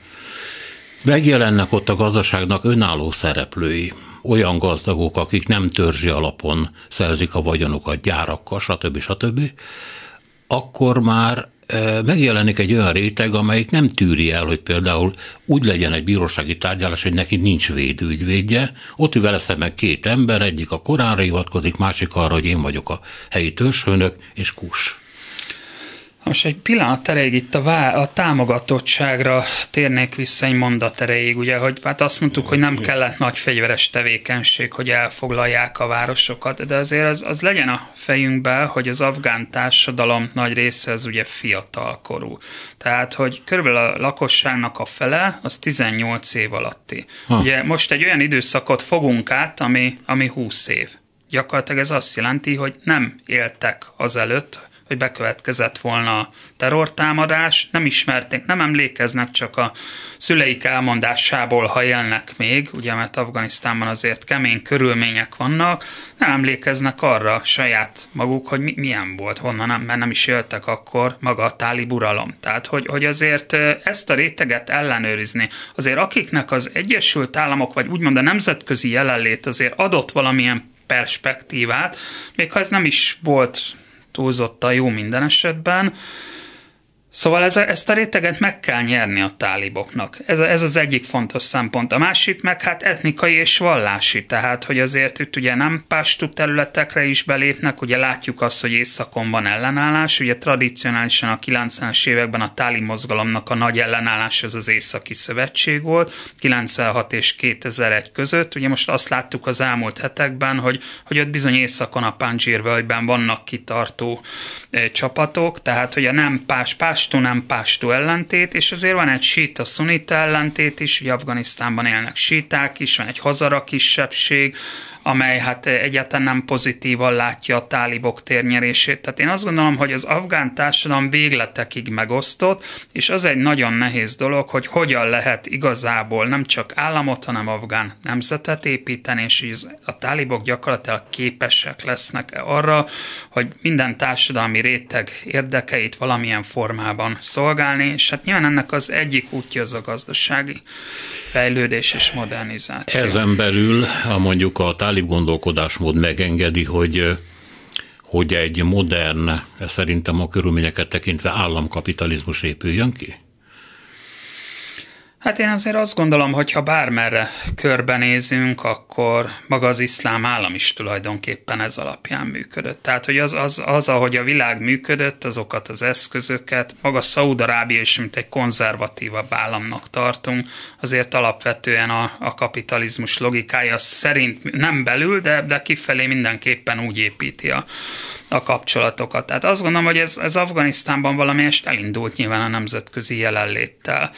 megjelennek ott a gazdaságnak önálló szereplői, olyan gazdagok, akik nem törzsi alapon szerzik a vagyonukat gyárakkal, stb. stb., akkor már megjelenik egy olyan réteg, amelyik nem tűri el, hogy például úgy legyen egy bírósági tárgyalás, hogy neki nincs védőügyvédje, ott ül vele szemben két ember, egyik a Koránra hivatkozik, másik arra, hogy én vagyok a helyi törzsfőnök, és kus. Most egy pillanat erejéig itt a, vá- a támogatottságra térnék vissza egy mondat erejéig, ugye, hogy hát azt mondtuk, hogy nem kellett nagy fegyveres tevékenység, hogy elfoglalják a városokat, de azért az, az legyen a fejünkben, hogy az afgán társadalom nagy része az ugye fiatalkorú. Tehát, hogy körülbelül a lakosságnak a fele az 18 év alatti. Ha. Ugye most egy olyan időszakot fogunk át, ami, ami 20 év. Gyakorlatilag ez azt jelenti, hogy nem éltek azelőtt, hogy bekövetkezett volna terrortámadás, nem ismerték, nem emlékeznek csak a szüleik elmondásából, ha élnek még, ugye, mert Afganisztánban azért kemény körülmények vannak, nem emlékeznek arra saját maguk, hogy mi, milyen volt, honnan nem, mert nem is éltek akkor maga a tálib uralom. Tehát, hogy, hogy azért ezt a réteget ellenőrizni, azért akiknek az Egyesült Államok, vagy úgymond a nemzetközi jelenlét azért adott valamilyen perspektívát, még ha ez nem is volt túlzottan jó minden esetben, Szóval ez, ezt a réteget meg kell nyerni a táliboknak. Ez, ez az egyik fontos szempont. A másik meg hát etnikai és vallási, tehát hogy azért itt ugye nem pástú területekre is belépnek, ugye látjuk azt, hogy északon van ellenállás, ugye tradicionálisan a 90-es években a táli mozgalomnak a nagy ellenállás az az északi szövetség volt, 96 és 2001 között, ugye most azt láttuk az elmúlt hetekben, hogy, hogy ott bizony északon a Panjir völgyben vannak kitartó e, csapatok, tehát hogy a nem pás, pás pástó nem pástó ellentét, és azért van egy síta szunita ellentét is, ugye Afganisztánban élnek síták is, van egy hazara kisebbség, amely hát egyáltalán nem pozitívan látja a tálibok térnyerését. Tehát én azt gondolom, hogy az afgán társadalom végletekig megosztott, és az egy nagyon nehéz dolog, hogy hogyan lehet igazából nem csak államot, hanem afgán nemzetet építeni, és a tálibok gyakorlatilag képesek lesznek arra, hogy minden társadalmi réteg érdekeit valamilyen formában szolgálni, és hát nyilván ennek az egyik útja az a gazdasági fejlődés és modernizáció. Ezen belül a mondjuk a tálib gondolkodásmód megengedi, hogy hogy egy modern, szerintem a körülményeket tekintve államkapitalizmus épüljön ki? Hát én azért azt gondolom, hogy ha bármerre körbenézünk, akkor maga az iszlám állam is tulajdonképpen ez alapján működött. Tehát, hogy az, az, az ahogy a világ működött, azokat az eszközöket, maga Szaúd-Arábia is, mint egy konzervatívabb államnak tartunk, azért alapvetően a, a kapitalizmus logikája szerint nem belül, de, de kifelé mindenképpen úgy építi a, a kapcsolatokat. Tehát azt gondolom, hogy ez, ez Afganisztánban valamelyest elindult nyilván a nemzetközi jelenléttel.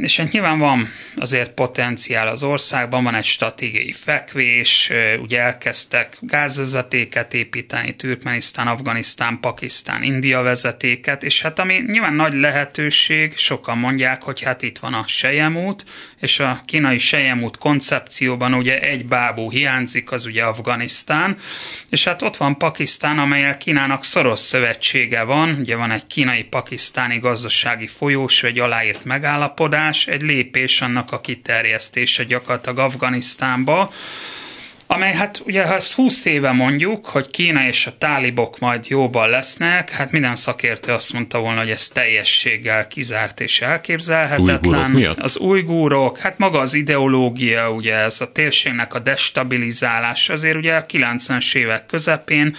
És hát nyilván van azért potenciál az országban, van egy stratégiai fekvés, ugye elkezdtek gázvezetéket építeni, Türkmenisztán, Afganisztán, Pakisztán, India vezetéket, és hát ami nyilván nagy lehetőség, sokan mondják, hogy hát itt van a Sejemút, és a kínai Sejemút koncepcióban ugye egy bábú hiányzik, az ugye Afganisztán, és hát ott van Pakisztán, amelyel Kínának szoros szövetsége van, ugye van egy kínai-pakisztáni gazdasági folyós, egy aláírt megállapodás, egy lépés annak a kiterjesztése gyakorlatilag Afganisztánba, amely hát ugye ha ezt 20 éve mondjuk, hogy Kína és a tálibok majd jóban lesznek, hát minden szakértő azt mondta volna, hogy ez teljességgel kizárt és elképzelhetetlen. Ujgurok az újgúrok, hát maga az ideológia, ugye ez a térségnek a destabilizálás, azért ugye a 90-es évek közepén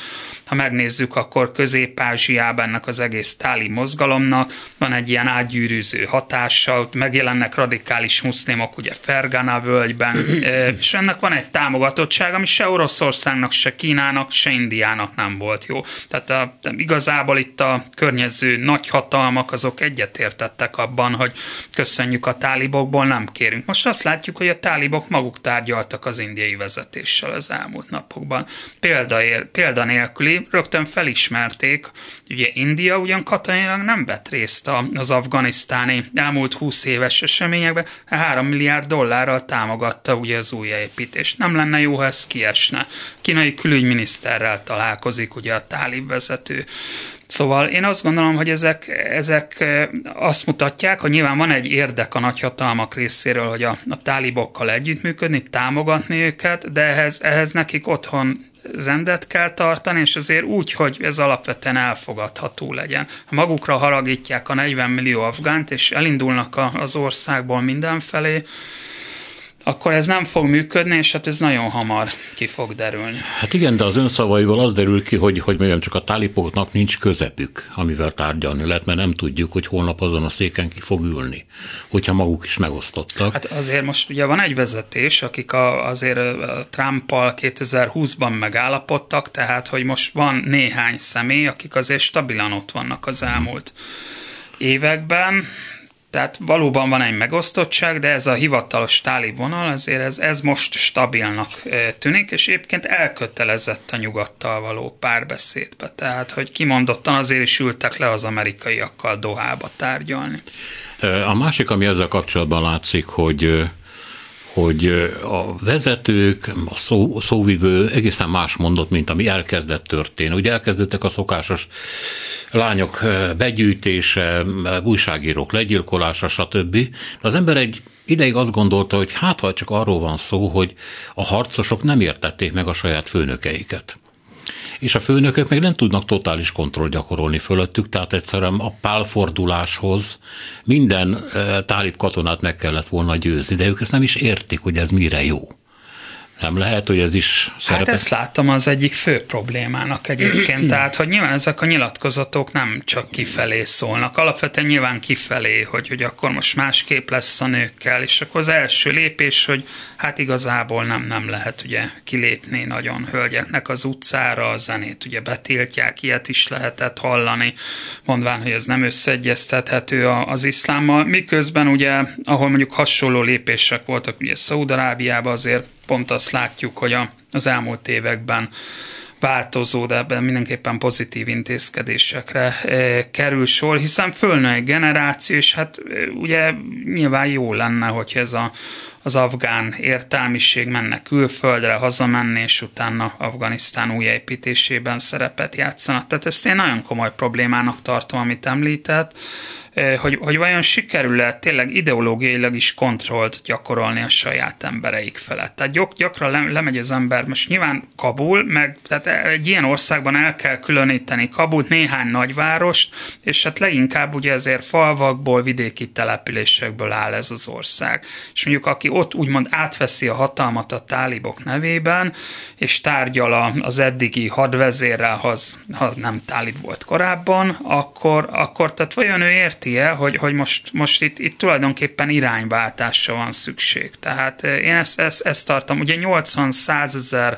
ha megnézzük, akkor Közép-Ázsiában ennek az egész táli mozgalomnak van egy ilyen átgyűrűző hatása, ott megjelennek radikális muszlimok ugye Fergana völgyben, és ennek van egy támogatottság, ami se Oroszországnak, se Kínának, se Indiának nem volt jó. Tehát a, igazából itt a környező nagyhatalmak azok egyetértettek abban, hogy köszönjük a tálibokból, nem kérünk. Most azt látjuk, hogy a tálibok maguk tárgyaltak az indiai vezetéssel az elmúlt napokban. Példa, ér, rögtön felismerték, ugye India ugyan katonailag nem vett részt az afganisztáni elmúlt 20 éves eseményekben, 3 milliárd dollárral támogatta ugye az újjáépítést. Nem lenne jó, ha ez kiesne. Kínai külügyminiszterrel találkozik ugye a tálib vezető. Szóval én azt gondolom, hogy ezek, ezek azt mutatják, hogy nyilván van egy érdek a nagyhatalmak részéről, hogy a, a tálibokkal együttműködni, támogatni őket, de ehhez, ehhez nekik otthon rendet kell tartani, és azért úgy, hogy ez alapvetően elfogadható legyen. Ha magukra haragítják a 40 millió afgánt, és elindulnak az országból mindenfelé, akkor ez nem fog működni, és hát ez nagyon hamar ki fog derülni. Hát igen, de az ön szavaival az derül ki, hogy, hogy mondjam, csak a tálipoknak nincs közepük, amivel tárgyalni lehet, mert nem tudjuk, hogy holnap azon a széken ki fog ülni, hogyha maguk is megosztottak. Hát azért most ugye van egy vezetés, akik a, azért Trumpal 2020-ban megállapodtak, tehát hogy most van néhány személy, akik azért stabilan ott vannak az elmúlt években, tehát valóban van egy megosztottság, de ez a hivatalos táli vonal, azért ez, ez most stabilnak tűnik, és egyébként elkötelezett a nyugattal való párbeszédbe. Tehát, hogy kimondottan azért is ültek le az amerikaiakkal Dohába tárgyalni. A másik, ami ezzel kapcsolatban látszik, hogy hogy a vezetők, a szó, szóvivő egészen más mondott, mint ami elkezdett történni. Ugye elkezdődtek a szokásos lányok begyűjtése, újságírók legyilkolása, stb. Az ember egy ideig azt gondolta, hogy hát ha csak arról van szó, hogy a harcosok nem értették meg a saját főnökeiket és a főnökök meg nem tudnak totális kontroll gyakorolni fölöttük, tehát egyszerűen a pálforduláshoz minden tálib katonát meg kellett volna győzni, de ők ezt nem is értik, hogy ez mire jó. Nem lehet, hogy ez is szerepet... Hát ezt láttam az egyik fő problémának egyébként, tehát hogy nyilván ezek a nyilatkozatok nem csak kifelé szólnak, alapvetően nyilván kifelé, hogy, hogy akkor most másképp lesz a nőkkel, és akkor az első lépés, hogy hát igazából nem, nem lehet ugye kilépni nagyon hölgyeknek az utcára, a zenét ugye betiltják, ilyet is lehetett hallani, mondván, hogy ez nem összeegyeztethető az iszlámmal, miközben ugye, ahol mondjuk hasonló lépések voltak, ugye Szaudarábiában azért pont azt látjuk, hogy a az elmúlt években változó, de ebben mindenképpen pozitív intézkedésekre kerül sor, hiszen fölnő egy generáció, és hát ugye nyilván jó lenne, hogy ez a, az afgán értelmiség menne külföldre, hazamenni, és utána Afganisztán újjáépítésében szerepet játszanak. Tehát ezt én nagyon komoly problémának tartom, amit említett, hogy, hogy vajon sikerül-e tényleg ideológiailag is kontrollt gyakorolni a saját embereik felett. Tehát gyak, gyakran le, lemegy az ember, most nyilván Kabul, meg tehát egy ilyen országban el kell különíteni Kabult, néhány nagyvárost, és hát leginkább ugye azért falvakból, vidéki településekből áll ez az ország. És mondjuk aki ott úgymond átveszi a hatalmat a tálibok nevében, és tárgyal az eddigi hadvezérrel, ha az, ha nem tálib volt korábban, akkor, akkor tehát vajon ő érti érti-e, hogy, hogy most, most itt, itt tulajdonképpen irányváltásra van szükség. Tehát eh, én ezt, ezt, ezt tartom. Ugye 80-100 ezer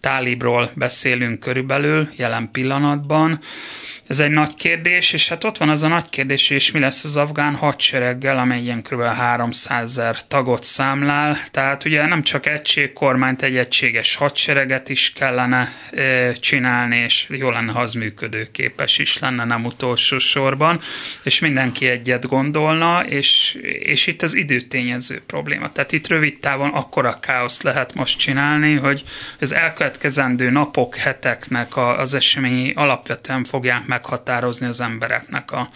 tálibról beszélünk körülbelül jelen pillanatban, ez egy nagy kérdés, és hát ott van az a nagy kérdés, és mi lesz az afgán hadsereggel, amely ilyen kb. 300 ezer tagot számlál. Tehát ugye nem csak egységkormányt, egy egységes hadsereget is kellene e, csinálni, és jó lenne, ha az működőképes is lenne, nem utolsó sorban, és mindenki egyet gondolna, és, és itt az időtényező probléma. Tehát itt rövid távon akkora káoszt lehet most csinálni, hogy az elkövetkezendő napok, heteknek az eseményi alapvetően fogják meg meghatározni az embereknek a,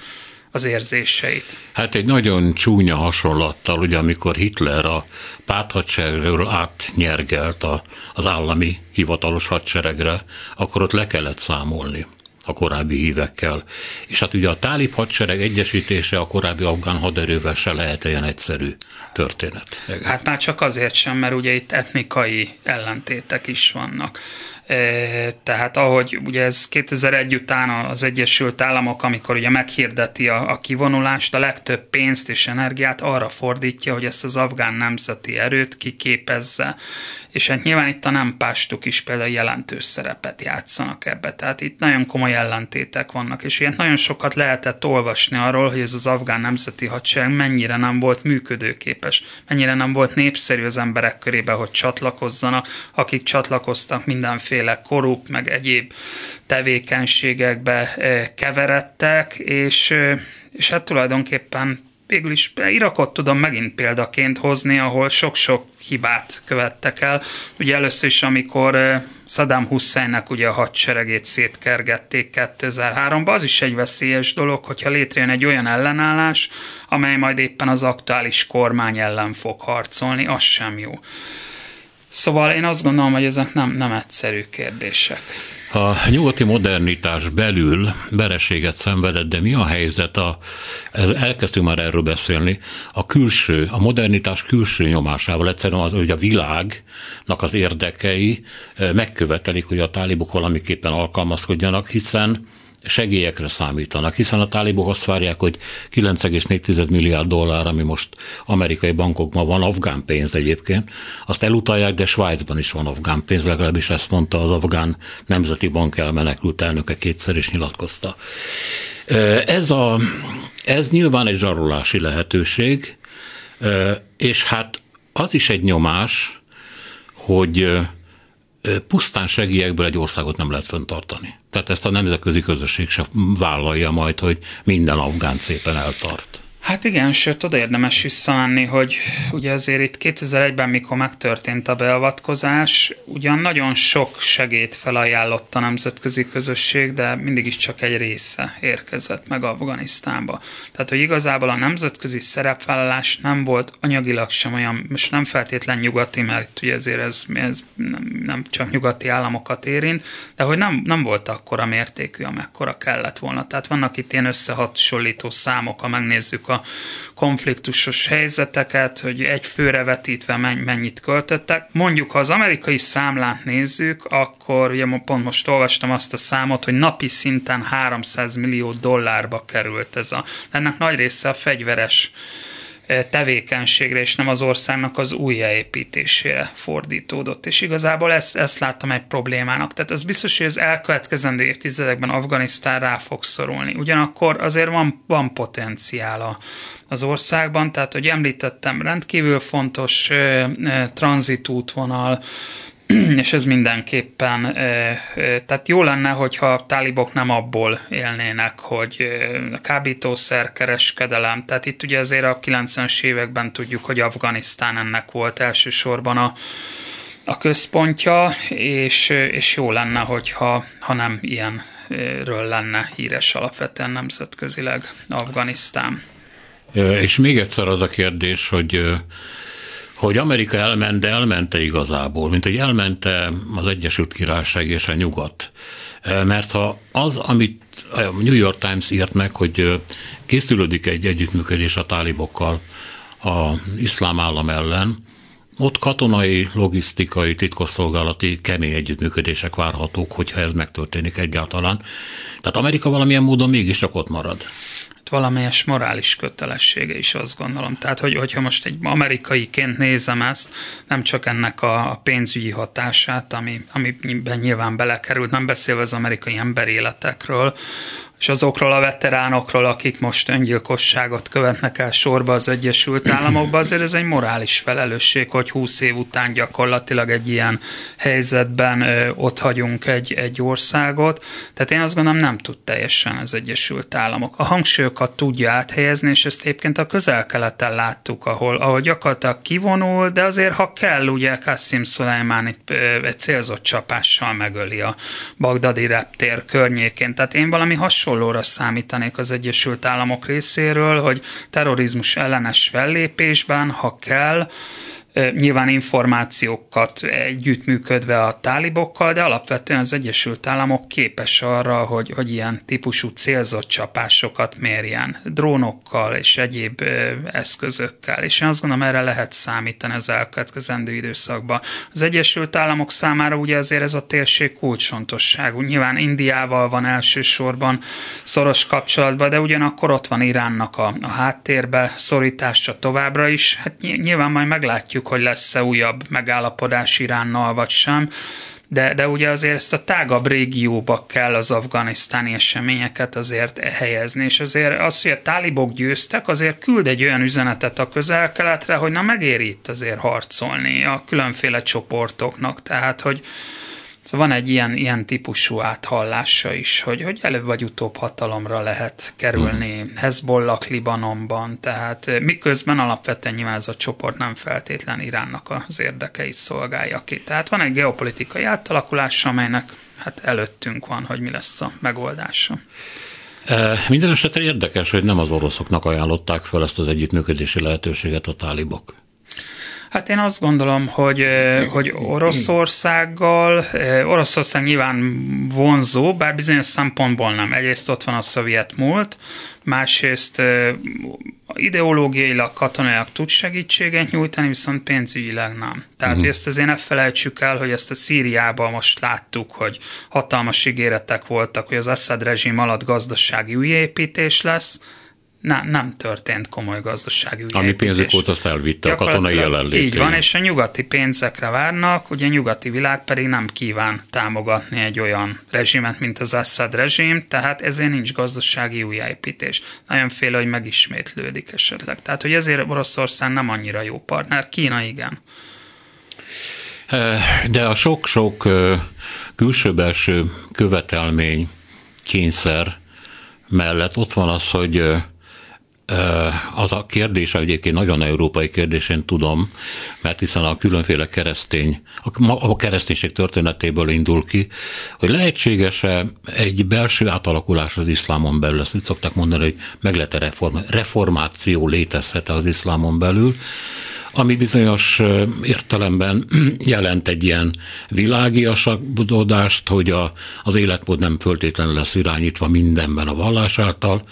az érzéseit. Hát egy nagyon csúnya hasonlattal, ugye amikor Hitler a párthadseregről átnyergelt a, az állami hivatalos hadseregre, akkor ott le kellett számolni a korábbi hívekkel. És hát ugye a tálib hadsereg egyesítése a korábbi afgán haderővel se lehet ilyen egyszerű történet. Hát már csak azért sem, mert ugye itt etnikai ellentétek is vannak. Tehát ahogy ugye ez 2001 után az Egyesült Államok, amikor ugye meghirdeti a, a kivonulást, a legtöbb pénzt és energiát arra fordítja, hogy ezt az afgán nemzeti erőt kiképezze. És hát nyilván itt a nem pástuk is például jelentős szerepet játszanak ebbe. Tehát itt nagyon komoly ellentétek vannak, és ilyen nagyon sokat lehetett olvasni arról, hogy ez az afgán nemzeti hadsereg mennyire nem volt működőképes, mennyire nem volt népszerű az emberek körébe, hogy csatlakozzanak, akik csatlakoztak mindenféle mindenféle korrupt, meg egyéb tevékenységekbe eh, keveredtek, és, eh, és hát tulajdonképpen végül is Irakot tudom megint példaként hozni, ahol sok-sok hibát követtek el. Ugye először is, amikor eh, Saddam Husseinnek ugye a hadseregét szétkergették 2003-ban, az is egy veszélyes dolog, hogyha létrejön egy olyan ellenállás, amely majd éppen az aktuális kormány ellen fog harcolni, az sem jó. Szóval én azt gondolom, hogy ezek nem, nem egyszerű kérdések. A nyugati modernitás belül vereséget szenvedett, de mi a helyzet? A, ez, elkezdtünk már erről beszélni. A külső, a modernitás külső nyomásával egyszerűen az, hogy a világnak az érdekei eh, megkövetelik, hogy a tálibok valamiképpen alkalmazkodjanak, hiszen segélyekre számítanak, hiszen a tálibok azt várják, hogy 9,4 milliárd dollár, ami most amerikai bankokban van, afgán pénz egyébként, azt elutalják, de Svájcban is van afgán pénz, legalábbis ezt mondta az afgán nemzeti bank elmenekült elnöke kétszer is nyilatkozta. Ez, a, ez nyilván egy zsarolási lehetőség, és hát az is egy nyomás, hogy pusztán segélyekből egy országot nem lehet fenntartani. Tehát ezt a nemzetközi közösség sem vállalja majd, hogy minden afgán szépen eltart. Hát igen, sőt, oda érdemes visszamenni, hogy ugye azért itt 2001-ben, mikor megtörtént a beavatkozás, ugyan nagyon sok segét felajánlott a nemzetközi közösség, de mindig is csak egy része érkezett meg Afganisztánba. Tehát, hogy igazából a nemzetközi szerepvállalás nem volt anyagilag sem olyan, most nem feltétlen nyugati, mert ugye ezért ez, ez nem, nem csak nyugati államokat érint, de hogy nem, nem volt akkora mértékű, amekkora kellett volna. Tehát vannak itt ilyen összehasonlító számok, ha megnézzük a konfliktusos helyzeteket, hogy egy főre vetítve mennyit költöttek. Mondjuk, ha az amerikai számlát nézzük, akkor ugye pont most olvastam azt a számot, hogy napi szinten 300 millió dollárba került ez a. Ennek nagy része a fegyveres tevékenységre, és nem az országnak az újjáépítésére fordítódott. És igazából ezt, ezt láttam egy problémának. Tehát az biztos, hogy az elkövetkezendő évtizedekben Afganisztán rá fog szorulni. Ugyanakkor azért van, van potenciál a, az országban, tehát, hogy említettem, rendkívül fontos tranzitútvonal, és ez mindenképpen, tehát jó lenne, hogyha a tálibok nem abból élnének, hogy a kábítószer kereskedelem, tehát itt ugye azért a 90-es években tudjuk, hogy Afganisztán ennek volt elsősorban a, a központja, és, és jó lenne, hogyha ha nem ilyenről lenne híres alapvetően nemzetközileg Afganisztán. És még egyszer az a kérdés, hogy hogy Amerika elment, de elmente igazából, mint hogy elmente az Egyesült Királyság és a nyugat. Mert ha az, amit a New York Times írt meg, hogy készülődik egy együttműködés a tálibokkal a iszlám állam ellen, ott katonai, logisztikai, titkosszolgálati kemény együttműködések várhatók, hogyha ez megtörténik egyáltalán. Tehát Amerika valamilyen módon mégiscsak ott marad valamelyes morális kötelessége is, azt gondolom. Tehát, hogy, hogyha most egy amerikaiként nézem ezt, nem csak ennek a, a pénzügyi hatását, ami, amiben nyilván belekerült, nem beszélve az amerikai emberéletekről, és azokról a veteránokról, akik most öngyilkosságot követnek el sorba az Egyesült Államokba, azért ez egy morális felelősség, hogy 20 év után gyakorlatilag egy ilyen helyzetben ott hagyunk egy, egy országot. Tehát én azt gondolom nem tud teljesen az Egyesült Államok. A hangsúlyokat tudja áthelyezni, és ezt egyébként a közel-keleten láttuk, ahol, ahol gyakorlatilag kivonul, de azért ha kell, ugye Kassim Soleimani egy célzott csapással megöli a bagdadi reptér környékén. Tehát én valami hasonló hasonlóra számítanék az Egyesült Államok részéről, hogy terrorizmus ellenes fellépésben, ha kell, nyilván információkat együttműködve a tálibokkal, de alapvetően az Egyesült Államok képes arra, hogy, hogy ilyen típusú célzott csapásokat mérjen, drónokkal és egyéb eszközökkel, és én azt gondolom, erre lehet számítani az elkövetkezendő időszakban. Az Egyesült Államok számára ugye azért ez a térség kulcsfontosságú. Nyilván Indiával van elsősorban szoros kapcsolatban, de ugyanakkor ott van Iránnak a, a háttérbe szorítása továbbra is. Hát nyilván majd meglátjuk, tudjuk, hogy lesz-e újabb megállapodás Iránnal vagy sem, de, de ugye azért ezt a tágabb régióba kell az afganisztáni eseményeket azért helyezni, és azért az, hogy a tálibok győztek, azért küld egy olyan üzenetet a közel-keletre, hogy na megéri itt azért harcolni a különféle csoportoknak, tehát hogy, Szóval van egy ilyen, ilyen típusú áthallása is, hogy, hogy előbb vagy utóbb hatalomra lehet kerülni hmm. Hezbollah Libanonban, tehát miközben alapvetően nyilván ez a csoport nem feltétlen Iránnak az érdekeit szolgálja ki. Tehát van egy geopolitikai átalakulás, amelynek hát előttünk van, hogy mi lesz a megoldása. Minden esetre érdekes, hogy nem az oroszoknak ajánlották fel ezt az együttműködési lehetőséget a tálibok. Hát én azt gondolom, hogy, hogy Oroszországgal, Oroszország nyilván vonzó, bár bizonyos szempontból nem. Egyrészt ott van a szovjet múlt, másrészt ideológiailag, katonailag tud segítséget nyújtani, viszont pénzügyileg nem. Tehát uh-huh. ezt azért ne felejtsük el, hogy ezt a Szíriában most láttuk, hogy hatalmas ígéretek voltak, hogy az Assad rezsim alatt gazdasági újépítés lesz, nem, nem történt komoly gazdasági ügyépítés. Ami pénzük volt, azt elvitte a katonai jelenlét. Így van, és a nyugati pénzekre várnak, ugye a nyugati világ pedig nem kíván támogatni egy olyan rezsimet, mint az Assad rezsim, tehát ezért nincs gazdasági újjáépítés. Nagyon fél, hogy megismétlődik esetleg. Tehát, hogy ezért Oroszország nem annyira jó partner, Kína igen. De a sok-sok külső-belső követelmény, kényszer mellett ott van az, hogy az a kérdés egyébként nagyon európai kérdés, én tudom, mert hiszen a különféle keresztény, a kereszténység történetéből indul ki, hogy lehetséges-e egy belső átalakulás az iszlámon belül, ezt úgy szokták mondani, hogy meg lehet reform, reformáció létezhet az iszlámon belül, ami bizonyos értelemben jelent egy ilyen világiasakodást, hogy a, az életmód nem föltétlenül lesz irányítva mindenben a vallás által,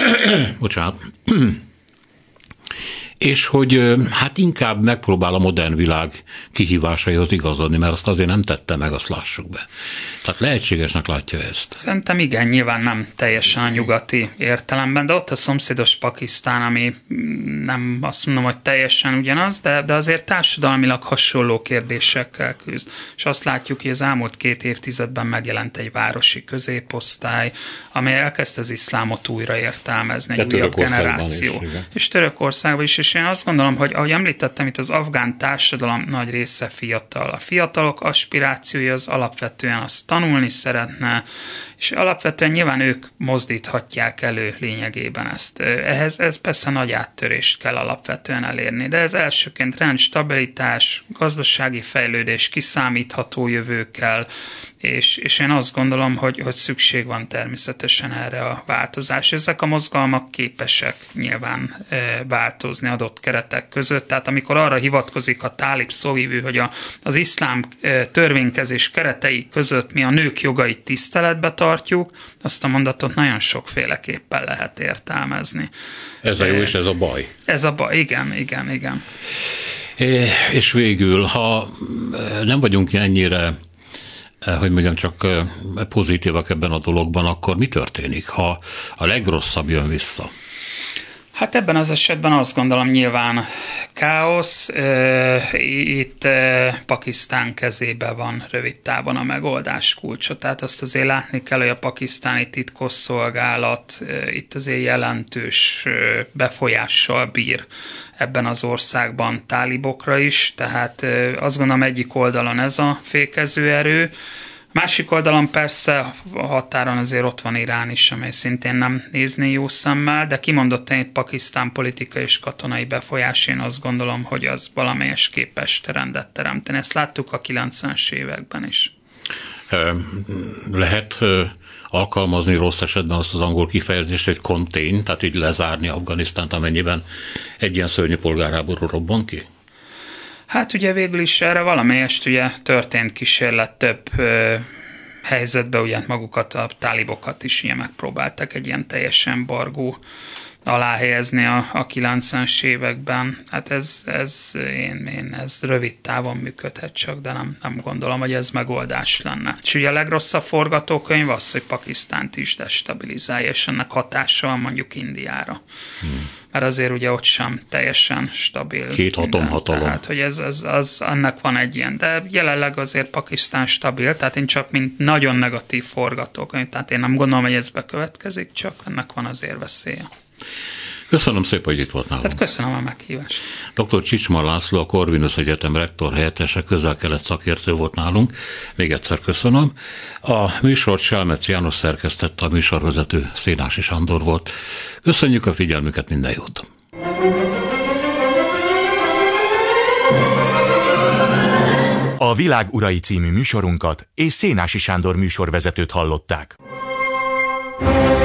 bocsánat, és hogy hát inkább megpróbál a modern világ kihívásaihoz igazodni, mert azt azért nem tette meg, azt lássuk be. Tehát lehetségesnek látja ezt. Szerintem igen, nyilván nem teljesen a nyugati értelemben, de ott a szomszédos Pakisztán, ami nem azt mondom, hogy teljesen ugyanaz, de, de azért társadalmilag hasonló kérdésekkel küzd. És azt látjuk, hogy az elmúlt két évtizedben megjelent egy városi középosztály, amely elkezdte az iszlámot újra értelmezni, egy újabb generáció. Is, és Törökországban is, és És én azt gondolom, hogy ahogy említettem, itt az afgán társadalom nagy része fiatal. A fiatalok aspirációja az alapvetően azt tanulni szeretne, és alapvetően nyilván ők mozdíthatják elő lényegében ezt. Ehhez ez persze nagy áttörést kell alapvetően elérni, de ez elsőként rend, stabilitás, gazdasági fejlődés, kiszámítható jövőkkel, és, és én azt gondolom, hogy, hogy szükség van természetesen erre a változás. Ezek a mozgalmak képesek nyilván változni adott keretek között, tehát amikor arra hivatkozik a tálib szóvívő, hogy a, az iszlám törvénykezés keretei között mi a nők jogait tiszteletbe tartjuk, azt a mondatot nagyon sokféleképpen lehet értelmezni. Ez a jó és ez a baj. Ez a baj, igen, igen, igen. És végül, ha nem vagyunk ennyire Eh, hogy mondjam, csak eh, pozitívak ebben a dologban, akkor mi történik, ha a legrosszabb jön vissza? Hát ebben az esetben azt gondolom nyilván káosz. Itt Pakisztán kezébe van rövid távon a megoldás kulcsa. Tehát azt azért látni kell, hogy a pakisztáni titkosszolgálat itt azért jelentős befolyással bír ebben az országban tálibokra is, tehát azt gondolom egyik oldalon ez a fékező erő, Másik oldalon persze a határon azért ott van Irán is, amely szintén nem nézni jó szemmel, de kimondottan itt Pakisztán politikai és katonai befolyás, én azt gondolom, hogy az valamelyes képes rendet teremteni. Ezt láttuk a 90-es években is. Lehet alkalmazni rossz esetben azt az angol kifejezést, hogy contain, tehát így lezárni Afganisztánt, amennyiben egy ilyen szörnyű polgárháború robban ki? Hát ugye végül is erre valamelyest ugye történt kísérlet több ö, helyzetben, ugye magukat, a tálibokat is ugye megpróbáltak egy ilyen teljesen bargó alá helyezni a, a 90-es években. Hát ez, ez, én, én, ez rövid távon működhet csak, de nem, nem gondolom, hogy ez megoldás lenne. És ugye a legrosszabb forgatókönyv az, hogy Pakisztánt is destabilizálja, és ennek hatása van mondjuk Indiára. Hmm. Mert azért ugye ott sem teljesen stabil. Két atomhatalom. Tehát, hogy ez, ez, az, annak van egy ilyen, de jelenleg azért Pakisztán stabil, tehát én csak mint nagyon negatív forgatókönyv, tehát én nem gondolom, hogy ez bekövetkezik, csak ennek van azért veszélye. Köszönöm szépen, hogy itt volt nálunk. Hát köszönöm a meghívást. Dr. Csicsmar László, a Corvinus Egyetem rektor helyettese, közel-kelet szakértő volt nálunk. Még egyszer köszönöm. A műsor Selmec János szerkesztette, a műsorvezető Szénási Sándor volt. Köszönjük a figyelmüket, minden jót! A Világ Urai című műsorunkat és Szénási Sándor műsorvezetőt hallották. thank you